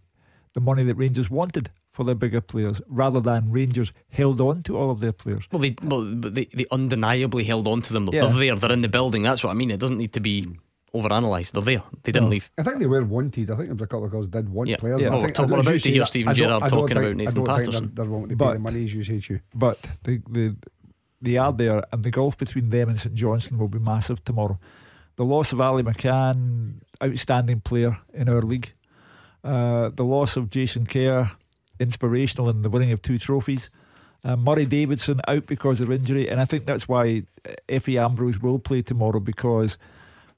the money that Rangers wanted for their bigger players rather than Rangers held on to all of their players. Well, they well they, they undeniably held on to them. Yeah. They're there, they're in the building. That's what I mean. It doesn't need to be overanalyzed. They're there. They didn't no. leave. I think they were wanted. I think there was a couple of girls did want yeah. players. Yeah. Well, I think, we're about to hear Steven Gerrard talking think, about Nathan Patterson. They're, they're wanting to but, pay the money as hate you. But the, the, they are there, and the gulf between them and St Johnstone will be massive tomorrow. The loss of Ali McCann, outstanding player in our league. Uh, the loss of Jason Kerr, inspirational in the winning of two trophies. Uh, Murray Davidson out because of injury, and I think that's why Efe Ambrose will play tomorrow because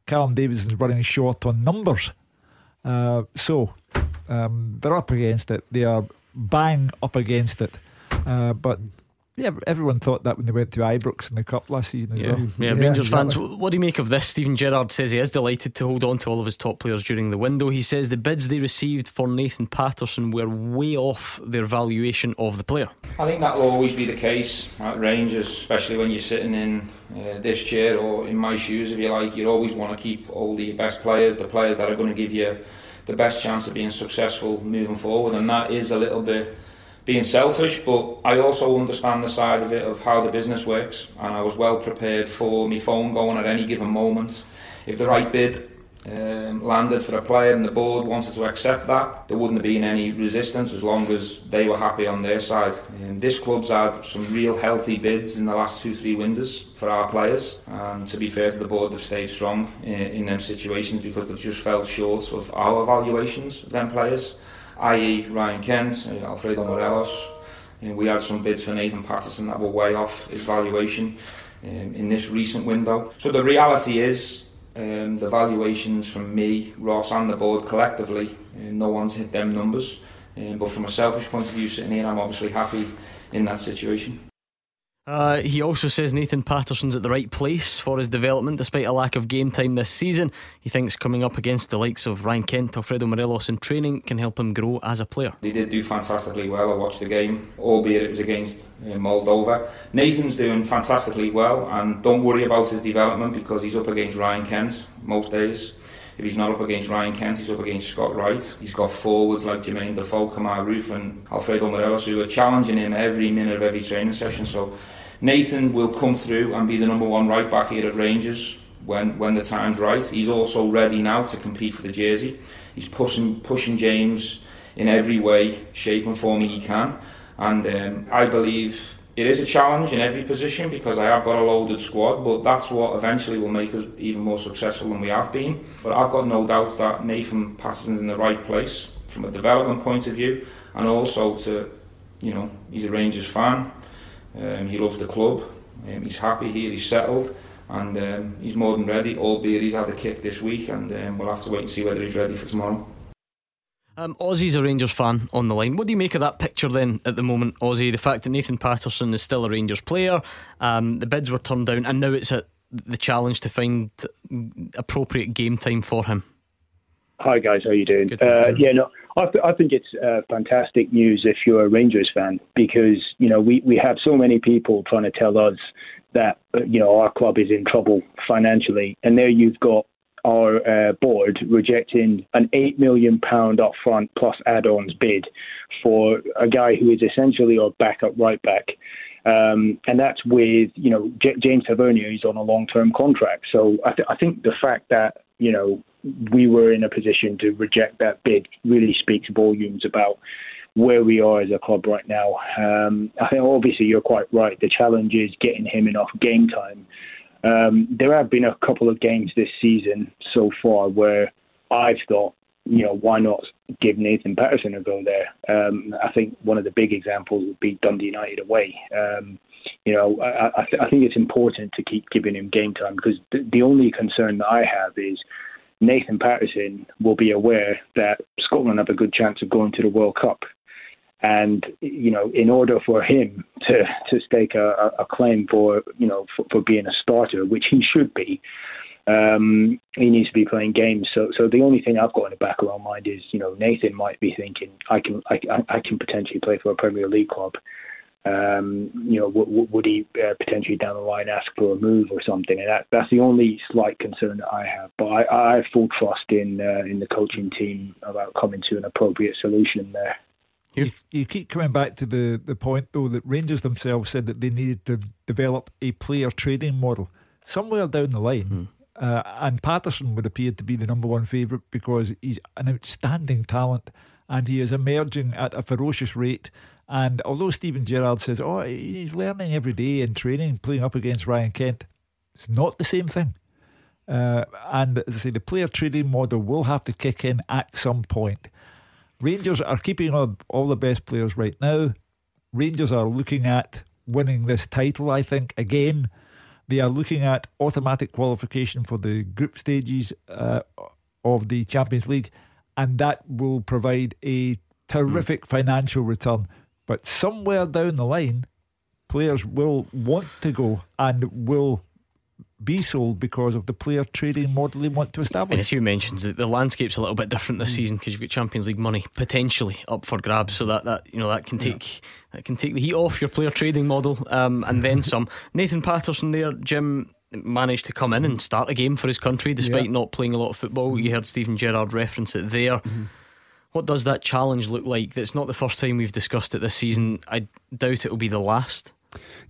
Callum Davidson's running short on numbers. Uh, so um, they're up against it. They are bang up against it. Uh, but yeah, everyone thought that when they went to Ibrox in the Cup last season as yeah. well. Yeah, yeah Rangers fans, what do you make of this? Steven Gerrard says he is delighted to hold on to all of his top players during the window. He says the bids they received for Nathan Patterson were way off their valuation of the player. I think that will always be the case at Rangers, especially when you're sitting in uh, this chair or in my shoes, if you like. You always want to keep all the best players, the players that are going to give you the best chance of being successful moving forward, and that is a little bit being selfish, but I also understand the side of it of how the business works, and I was well prepared for my phone going at any given moment. If the right bid um, landed for a player and the board wanted to accept that, there wouldn't have been any resistance as long as they were happy on their side. Um, this club's had some real healthy bids in the last two, three windows for our players, and to be fair to the board, they've stayed strong in, in them situations because they've just fell short of our valuations of them players i.e. Ryan Kent, uh, Alfredo Morelos. Uh, we had some bids for Nathan Patterson that were way off his valuation um, in this recent window. So the reality is um, the valuations from me, Ross and the board collectively, uh, no one's hit them numbers. Um, but from a selfish point of view, sitting here, I'm obviously happy in that situation. Uh, he also says Nathan Patterson's at the right place for his development despite a lack of game time this season. He thinks coming up against the likes of Ryan Kent, Alfredo Morelos in training can help him grow as a player. They did do fantastically well. I watched the game, albeit it was against uh, Moldova. Nathan's doing fantastically well, and don't worry about his development because he's up against Ryan Kent most days. If he's not up against Ryan Kent, he's up against Scott Wright. He's got forwards like Jermaine Defoe, Kemar Roofe, and Alfredo Morelos who are challenging him every minute of every training session. So Nathan will come through and be the number one right back here at Rangers when, when the time's right. He's also ready now to compete for the jersey. He's pushing pushing James in every way, shape and form he can. And um, I believe it is a challenge in every position because I have got a loaded squad, but that's what eventually will make us even more successful than we have been. But I've got no doubt that Nathan Patterson's in the right place from a development point of view, and also to, you know, he's a Rangers fan. Um, he loves the club. Um, he's happy here. He's settled, and um, he's more than ready. Albeit he's had a kick this week, and um, we'll have to wait and see whether he's ready for tomorrow. Um, Ozzy's a Rangers fan on the line. What do you make of that picture then at the moment, Ozzy? The fact that Nathan Patterson is still a Rangers player, um, the bids were turned down, and now it's a, the challenge to find appropriate game time for him. Hi guys, how are you doing? Uh, yeah, no, I, th- I think it's uh, fantastic news if you're a Rangers fan because you know we, we have so many people trying to tell us that uh, you know our club is in trouble financially, and there you've got our uh, board rejecting an eight million pound upfront plus add-ons bid for a guy who is essentially our backup right back. Um, and that's with you know J- James Tavernier is on a long-term contract. So I, th- I think the fact that you know we were in a position to reject that bid really speaks volumes about where we are as a club right now. Um, I think obviously you're quite right. The challenge is getting him enough game time. Um, there have been a couple of games this season so far where I've thought, you know, why not give Nathan Patterson a go there? Um, I think one of the big examples would be Dundee United away. Um, you know, I, I, th- I, think it's important to keep giving him game time because th- the only concern that I have is Nathan Patterson will be aware that Scotland have a good chance of going to the World Cup. And you know, in order for him to to stake a, a claim for you know for, for, being a starter, which he should be, um, he needs to be playing games. So so the only thing I've got in the back of my mind is you know Nathan might be thinking I can I, I can potentially play for a Premier League club. Um, you know, w- would he uh, potentially down the line ask for a move or something? And that, that's the only slight concern that I have. But I, I have full trust in uh, in the coaching team about coming to an appropriate solution there. You, you keep coming back to the, the point, though, that Rangers themselves said that they needed to develop a player trading model. Somewhere down the line, mm. uh, and Patterson would appear to be the number one favourite because he's an outstanding talent and he is emerging at a ferocious rate. And although Steven Gerrard says, oh, he's learning every day in training, playing up against Ryan Kent, it's not the same thing. Uh, and as I say, the player trading model will have to kick in at some point. Rangers are keeping all, all the best players right now. Rangers are looking at winning this title, I think, again. They are looking at automatic qualification for the group stages uh, of the Champions League, and that will provide a terrific mm. financial return. But somewhere down the line, players will want to go and will be sold because of the player trading model they want to establish. And as you mentioned, the, the landscape's a little bit different this mm. season because you've got Champions League money potentially up for grabs, so that, that you know that can take yeah. that can take the heat off your player trading model, um, and then some. Nathan Patterson there, Jim managed to come in and start a game for his country despite yeah. not playing a lot of football. You heard Stephen Gerrard reference it there. Mm-hmm. What does that challenge look like? That's not the first time we've discussed it this season. I doubt it will be the last.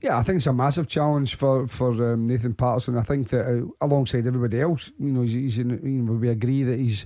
Yeah, I think it's a massive challenge for for um, Nathan Patterson. I think that uh, alongside everybody else, you know, he's, he's in, you know, we agree that he's.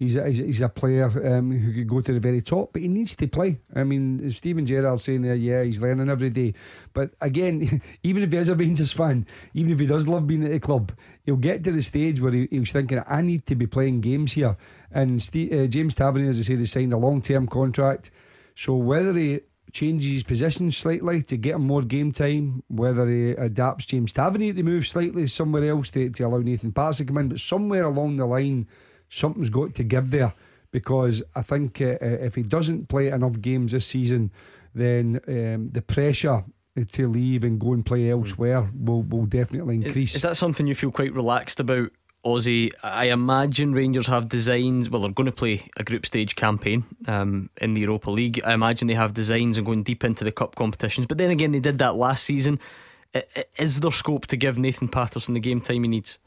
He's a, he's a player um, who could go to the very top, but he needs to play. I mean, Stephen Gerrard saying there, yeah, he's learning every day. But again, even if he is a Rangers fan, even if he does love being at the club, he'll get to the stage where he, he's thinking, I need to be playing games here. And Steve, uh, James Tavernier, as I said, he signed a long term contract. So whether he changes his position slightly to get him more game time, whether he adapts James Tavernier to move slightly somewhere else to, to allow Nathan Patterson to come in, but somewhere along the line, something's got to give there because I think uh, uh if he doesn't play enough games this season, then um, the pressure to leave and go and play elsewhere will will definitely increase. Is, is that something you feel quite relaxed about? Aussie, I imagine Rangers have designs. Well, they're going to play a group stage campaign um, in the Europa League. I imagine they have designs and going deep into the cup competitions. But then again, they did that last season. Is there scope to give Nathan Patterson the game time he needs?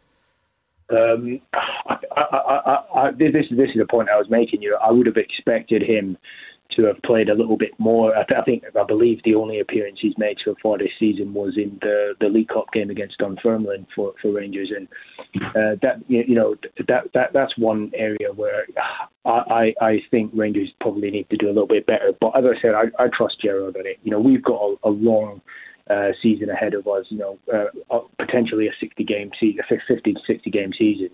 Um, I, I, I, this, this is the point I was making. You, I would have expected him to have played a little bit more. I, th- I, think I believe the only appearance he's made so far this season was in the the League Cup game against Dunfermline for, for Rangers, and uh, that you know that that that's one area where I, I think Rangers probably need to do a little bit better. But as I said, I, I trust Gerrard on it. You know, we've got a, a long uh, season ahead of us. You know, uh, potentially a 60 game season, a 50 to 60 game season.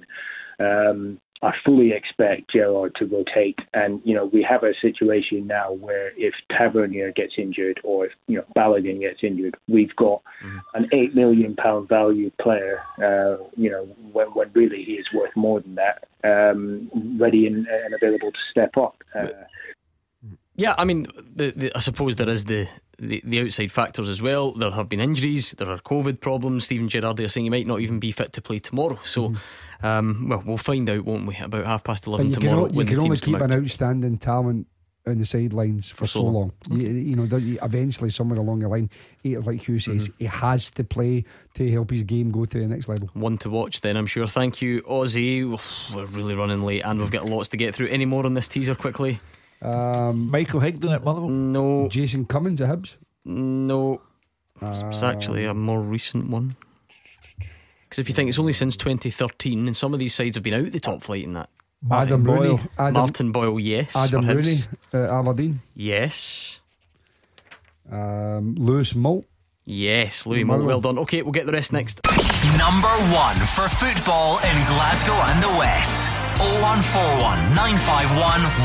Um, I fully expect Gerrard to rotate, and you know we have a situation now where if Tavernier gets injured or if you know Balogun gets injured, we've got mm. an eight million pound value player. Uh, you know when, when really he is worth more than that, um, ready and, and, available to step up. Uh, yeah, I mean, the, the, I suppose there is the, the, the outside factors as well. There have been injuries, there are COVID problems. Stephen Gerrard is saying he might not even be fit to play tomorrow. So, mm. um, well, we'll find out, won't we? About half past eleven tomorrow. Can, you can only keep an outstanding talent on the sidelines for, for so long. long. Okay. You, you, know, eventually somewhere along the line, like Hugh says, mm-hmm. he has to play to help his game go to the next level. One to watch, then I'm sure. Thank you, Aussie. We're really running late, and we've got lots to get through. Any more on this teaser quickly? Um, Michael Higdon at Motherwell? No. Jason Cummings at Hibs? No. It's actually a more recent one. Because if you think it's only since 2013, and some of these sides have been out the top flight in that. Martin Adam Boyle. Rooney. Adam, Martin Boyle, yes. Adam Rooney, uh, Aberdeen. Yes. Um, Louis Moult. Yes, Louis Moult. Well done. Okay, we'll get the rest next. Number one for football in Glasgow and the West. 0141 951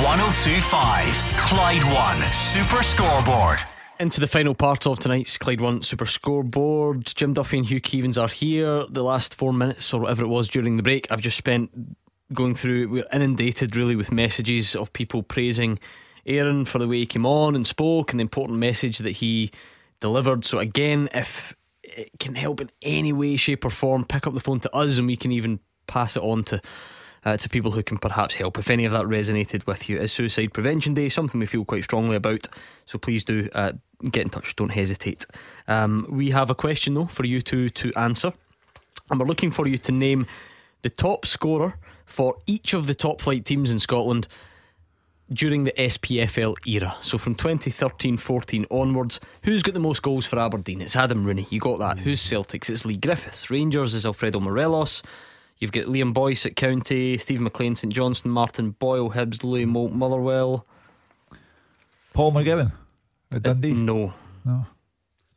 1025. Clyde One Super Scoreboard. Into the final part of tonight's Clyde One Super Scoreboard. Jim Duffy and Hugh Keevins are here. The last four minutes, or whatever it was during the break, I've just spent going through. We're inundated really with messages of people praising Aaron for the way he came on and spoke and the important message that he delivered. So, again, if it can help in any way, shape, or form, pick up the phone to us and we can even pass it on to. Uh, to people who can perhaps help. If any of that resonated with you, is Suicide Prevention Day something we feel quite strongly about? So please do uh, get in touch. Don't hesitate. Um, we have a question though for you two to answer, and we're looking for you to name the top scorer for each of the top flight teams in Scotland during the SPFL era. So from 2013 14 onwards, who's got the most goals for Aberdeen? It's Adam Rooney. You got that. Who's Celtics? It's Leigh Griffiths. Rangers is Alfredo Morelos. You've got Liam Boyce at County, Steve McLean, St Johnstone, Martin Boyle, Hibs, Louis Moult, Motherwell. Paul McGowan at Dundee? Uh, no. No.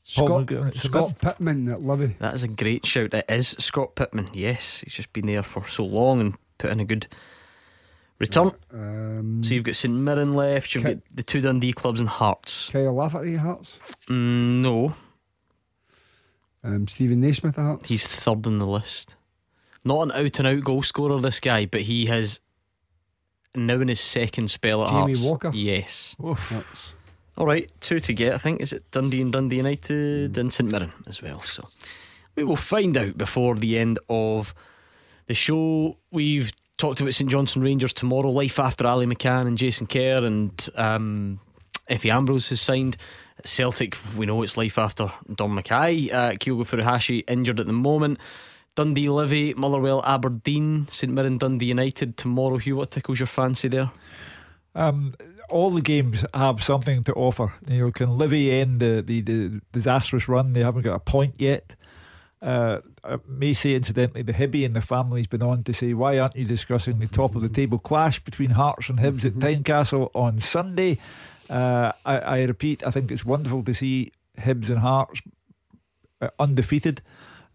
Scott, Scott Pittman at Livy. That is a great shout. It is Scott Pittman. Yes, he's just been there for so long and put in a good return. Um, so you've got St Mirren left. You've Ke- got the two Dundee clubs and Hearts. Kyle Lafferty Hearts. Mm, no. Um, Steven Naismith at Hearts. He's third on the list. Not an out and out goal scorer, this guy, but he has now in his second spell at Jamie Hearts. Walker. Yes. All right, two to get. I think is it Dundee and Dundee United mm. and St Mirren as well. So we will find out before the end of the show. We've talked about St Johnstone Rangers tomorrow. Life after Ali McCann and Jason Kerr and um, Efe Ambrose has signed. Celtic, we know it's life after Dom McKay. Uh, Kyogo Furuhashi injured at the moment. Dundee Livy, Motherwell, Aberdeen, St Mirren, Dundee United tomorrow. Hugh, what tickles your fancy there? Um, all the games have something to offer. You know, can Livy end the, the, the disastrous run? They haven't got a point yet. Uh, I may say, incidentally, the Hibby and the family's been on to say, why aren't you discussing the top of the table clash between Hearts and Hibs at mm-hmm. Tynecastle on Sunday? Uh, I, I, repeat, I think it's wonderful to see Hibs and Hearts uh, undefeated.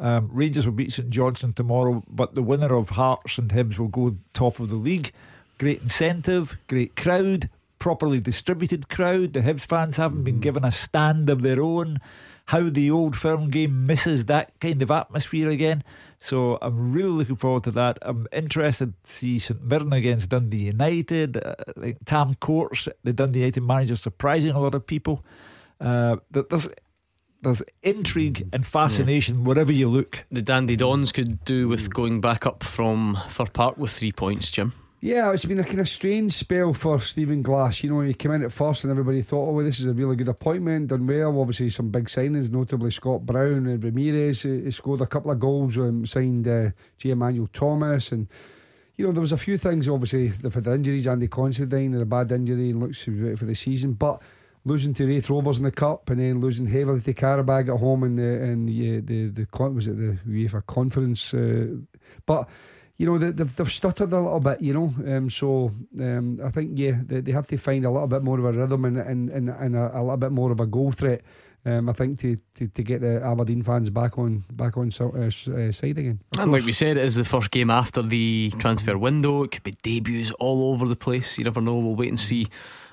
Um, Rangers will beat St Johnstone tomorrow, but the winner of Hearts and Hibs will go top of the league. Great incentive, great crowd, properly distributed crowd. The Hibs fans haven't been mm-hmm. given a stand of their own how the old firm game misses that kind of atmosphere again. So I'm really looking forward to that. I'm interested to see St Mirren against Dundee United. Uh, like Tam Courts, the Dundee United manager, surprising a lot of people. Uh, there's there's intrigue and fascination yeah. wherever you look. The Dandy Dons could do with going back up from Fir Park with three points, Jim. Yeah, it's been a kind of strange spell for Stephen Glass. You know, he came in at first and everybody thought, oh, this is a really good appointment, done well. Obviously, some big signings, notably Scott Brown and Ramirez. He, scored a couple of goals, um, signed uh, Jay Emmanuel-Thomas. And, you know, there was a few things. Obviously, they've had injuries, Andy Considine, and a bad injury, and looks to be out for the season. But losing to Raith Rovers in the Cup and then losing heavily to Qarabag at home in the, in the, uh, the, the, the, was it the UEFA conference? Uh, but you know, they've, they've stuttered a little bit, you know. Um, so um, I think, yeah, they, they have to find a little bit more of a rhythm and, and, and, and a, a little bit more of a goal threat. Um, I think to, to, to get the Aberdeen fans back on back on uh, uh, side again. And like we said, it is the first game after the transfer window. It could be debuts all over the place. You never know. We'll wait and see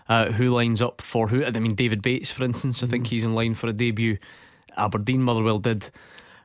uh, who lines up for who. I mean, David Bates, for instance, I think mm. he's in line for a debut. Aberdeen Motherwell did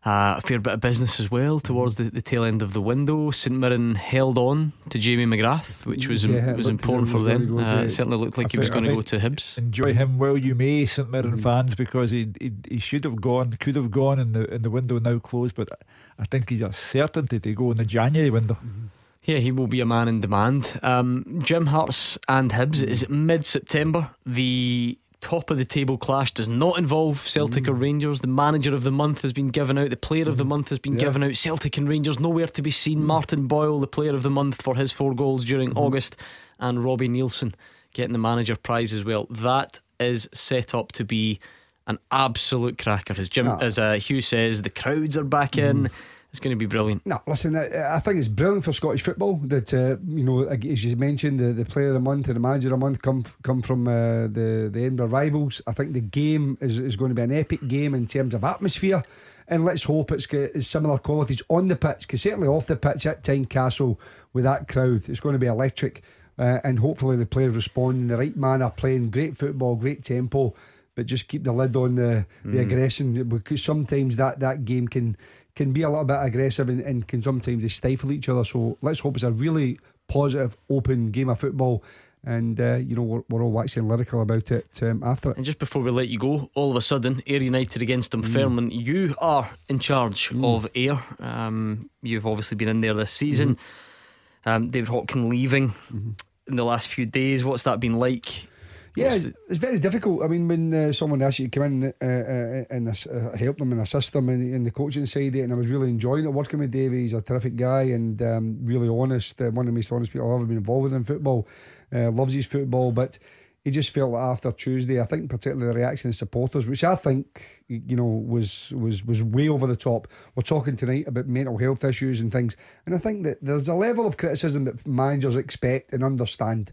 uh, a fair bit of business as well towards the, the tail end of the window. St Mirren held on to Jamie McGrath, which was yeah, was important for them. Uh, it certainly looked like I he was going to go to Hibs. Enjoy him well you may, St Mirren mm. fans, because he, he, he should have gone, could have gone in the in the window now closed, but I think he's a certainty to go in the January window. Mm-hmm. Yeah, he will be a man in demand. Um, Jim Hearts and Hibs is mid September. The top of the table clash does not involve Celtic mm. or Rangers. The manager of the month has been given out. The player of the mm. month has been yeah. given out. Celtic and Rangers nowhere to be seen. Mm. Martin Boyle, the player of the month for his four goals during mm. August, and Robbie Neilson getting the manager prize as well. That is set up to be an absolute cracker. As Jim, as uh, Hugh says, the crowds are back in. It's going to be brilliant. No, listen, I, I think it's brilliant for Scottish football that uh, you know, as you mentioned, the, the player of the month and the manager of the month come come from uh, the the Edinburgh rivals. I think the game is, is going to be an epic game in terms of atmosphere, and let's hope it's got similar qualities on the pitch because certainly off the pitch at Tynecastle with that crowd, it's going to be electric. Uh, and hopefully the players respond in the right manner, playing great football, great tempo, but just keep the lid on the, the mm. aggression because sometimes that, that game can can be a little bit aggressive and, and can sometimes they stifle each other. So let's hope it's a really positive, open game of football and uh, you know we're, we're, all waxing lyrical about it um, after it. And just before we let you go, all of a sudden, Ayr United against Dunfermline, mm. you are in charge mm. of Air. Um, you've obviously been in there this season. Mm-hmm. Um, David Hopkin leaving mm-hmm. in the last few days. What's that been like? Yeah, it's very difficult. I mean, when uh, someone asks you to come in uh, uh, and uh, help them and assist them in, in the coaching side, and I was really enjoying it working with Davey. He's a terrific guy and um, really honest. Uh, one of the most honest people I've ever been involved with in football. Uh, loves his football, but he just felt that after Tuesday, I think particularly the reaction of supporters, which I think you know was was was way over the top. We're talking tonight about mental health issues and things, and I think that there's a level of criticism that managers expect and understand.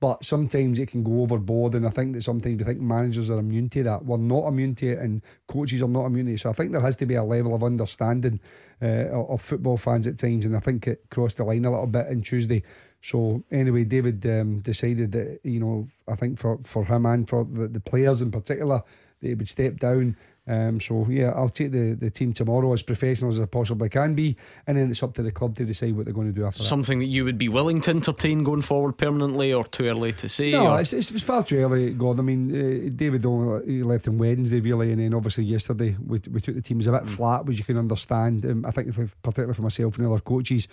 But sometimes it can go overboard, and I think that sometimes we think managers are immune to that. We're not immune to it, and coaches are not immune to it. So I think there has to be a level of understanding uh, of football fans at times, and I think it crossed the line a little bit on Tuesday. So anyway, David um, decided that you know I think for for him and for the, the players in particular, that he would step down um, so yeah, I'll take the, the team tomorrow as professional as I possibly can be, and then it's up to the club to decide what they're going to do after Something that. that you would be willing to entertain going forward permanently, or too early to say? No, it's, it's, it's, far too early, God. I mean, uh, David only left on Wednesday, really, and then obviously yesterday we, we took the teams a bit mm. flat, which you can understand. Um, I think particularly for myself and other coaches,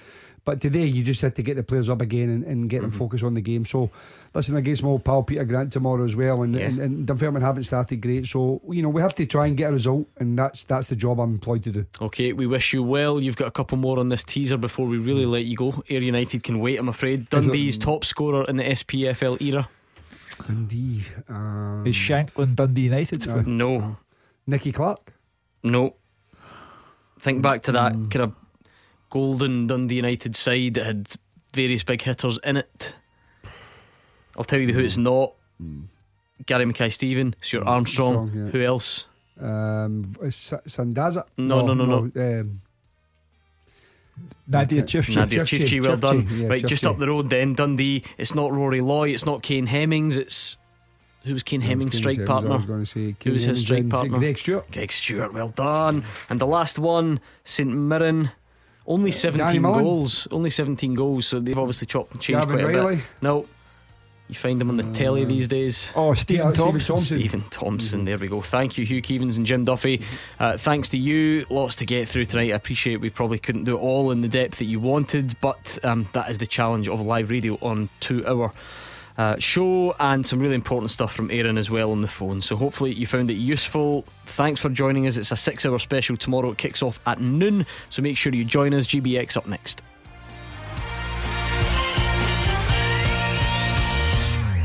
but today you just had to get the players up again and, and get them mm-hmm. focused on the game. So listen against my old pal Peter Grant tomorrow as well, and, yeah. and, and Dunfermline haven't started great. So you know we have to try and get a result, and that's that's the job I'm employed to do. Okay, we wish you well. You've got a couple more on this teaser before we really let you go. Ayr United can wait. I'm afraid Dundee's top scorer in the SPFL era. Dundee um, is Shankland Dundee United? Uh, no, Nicky Clark. No. Think back to that mm. kind of golden Dundee United side that had various big hitters in it. I'll tell you who it's not. Mm. Gary Mackay Steven, Stuart mm. Armstrong. Armstrong yeah. Who else? Um, Sandaza? No, no, no, no. no. Um, Nadir Ciftci. Nadir Ciftci, well done. Yeah, right, just up the road then, Dundee. It's not Rory Loy, it's not Kane Hemmings, it's. Who was Kane Hemmings' strike partner? I was going to say Who was his strike partner? Greg Stewart. Greg Stewart, well done. And the last one, St Mirren. Only 17 goals. Only 17 goals, so they've obviously chopped and changed Gavin quite Riley. a bit. No. You find them on the telly Uh, these days. Oh, Stephen Yeah, Stephen Thompson. Thompson. Stephen Thompson, there we go. Thank you, Hugh Keevins and Jim Duffy. Uh, thanks to you. Lots to get through tonight. I appreciate we probably couldn't do it all in the depth that you wanted, but um, that is the challenge of live radio on two hour. Uh, show and some really important stuff from Aaron as well on the phone. So, hopefully, you found it useful. Thanks for joining us. It's a six hour special tomorrow. It kicks off at noon. So, make sure you join us. GBX up next.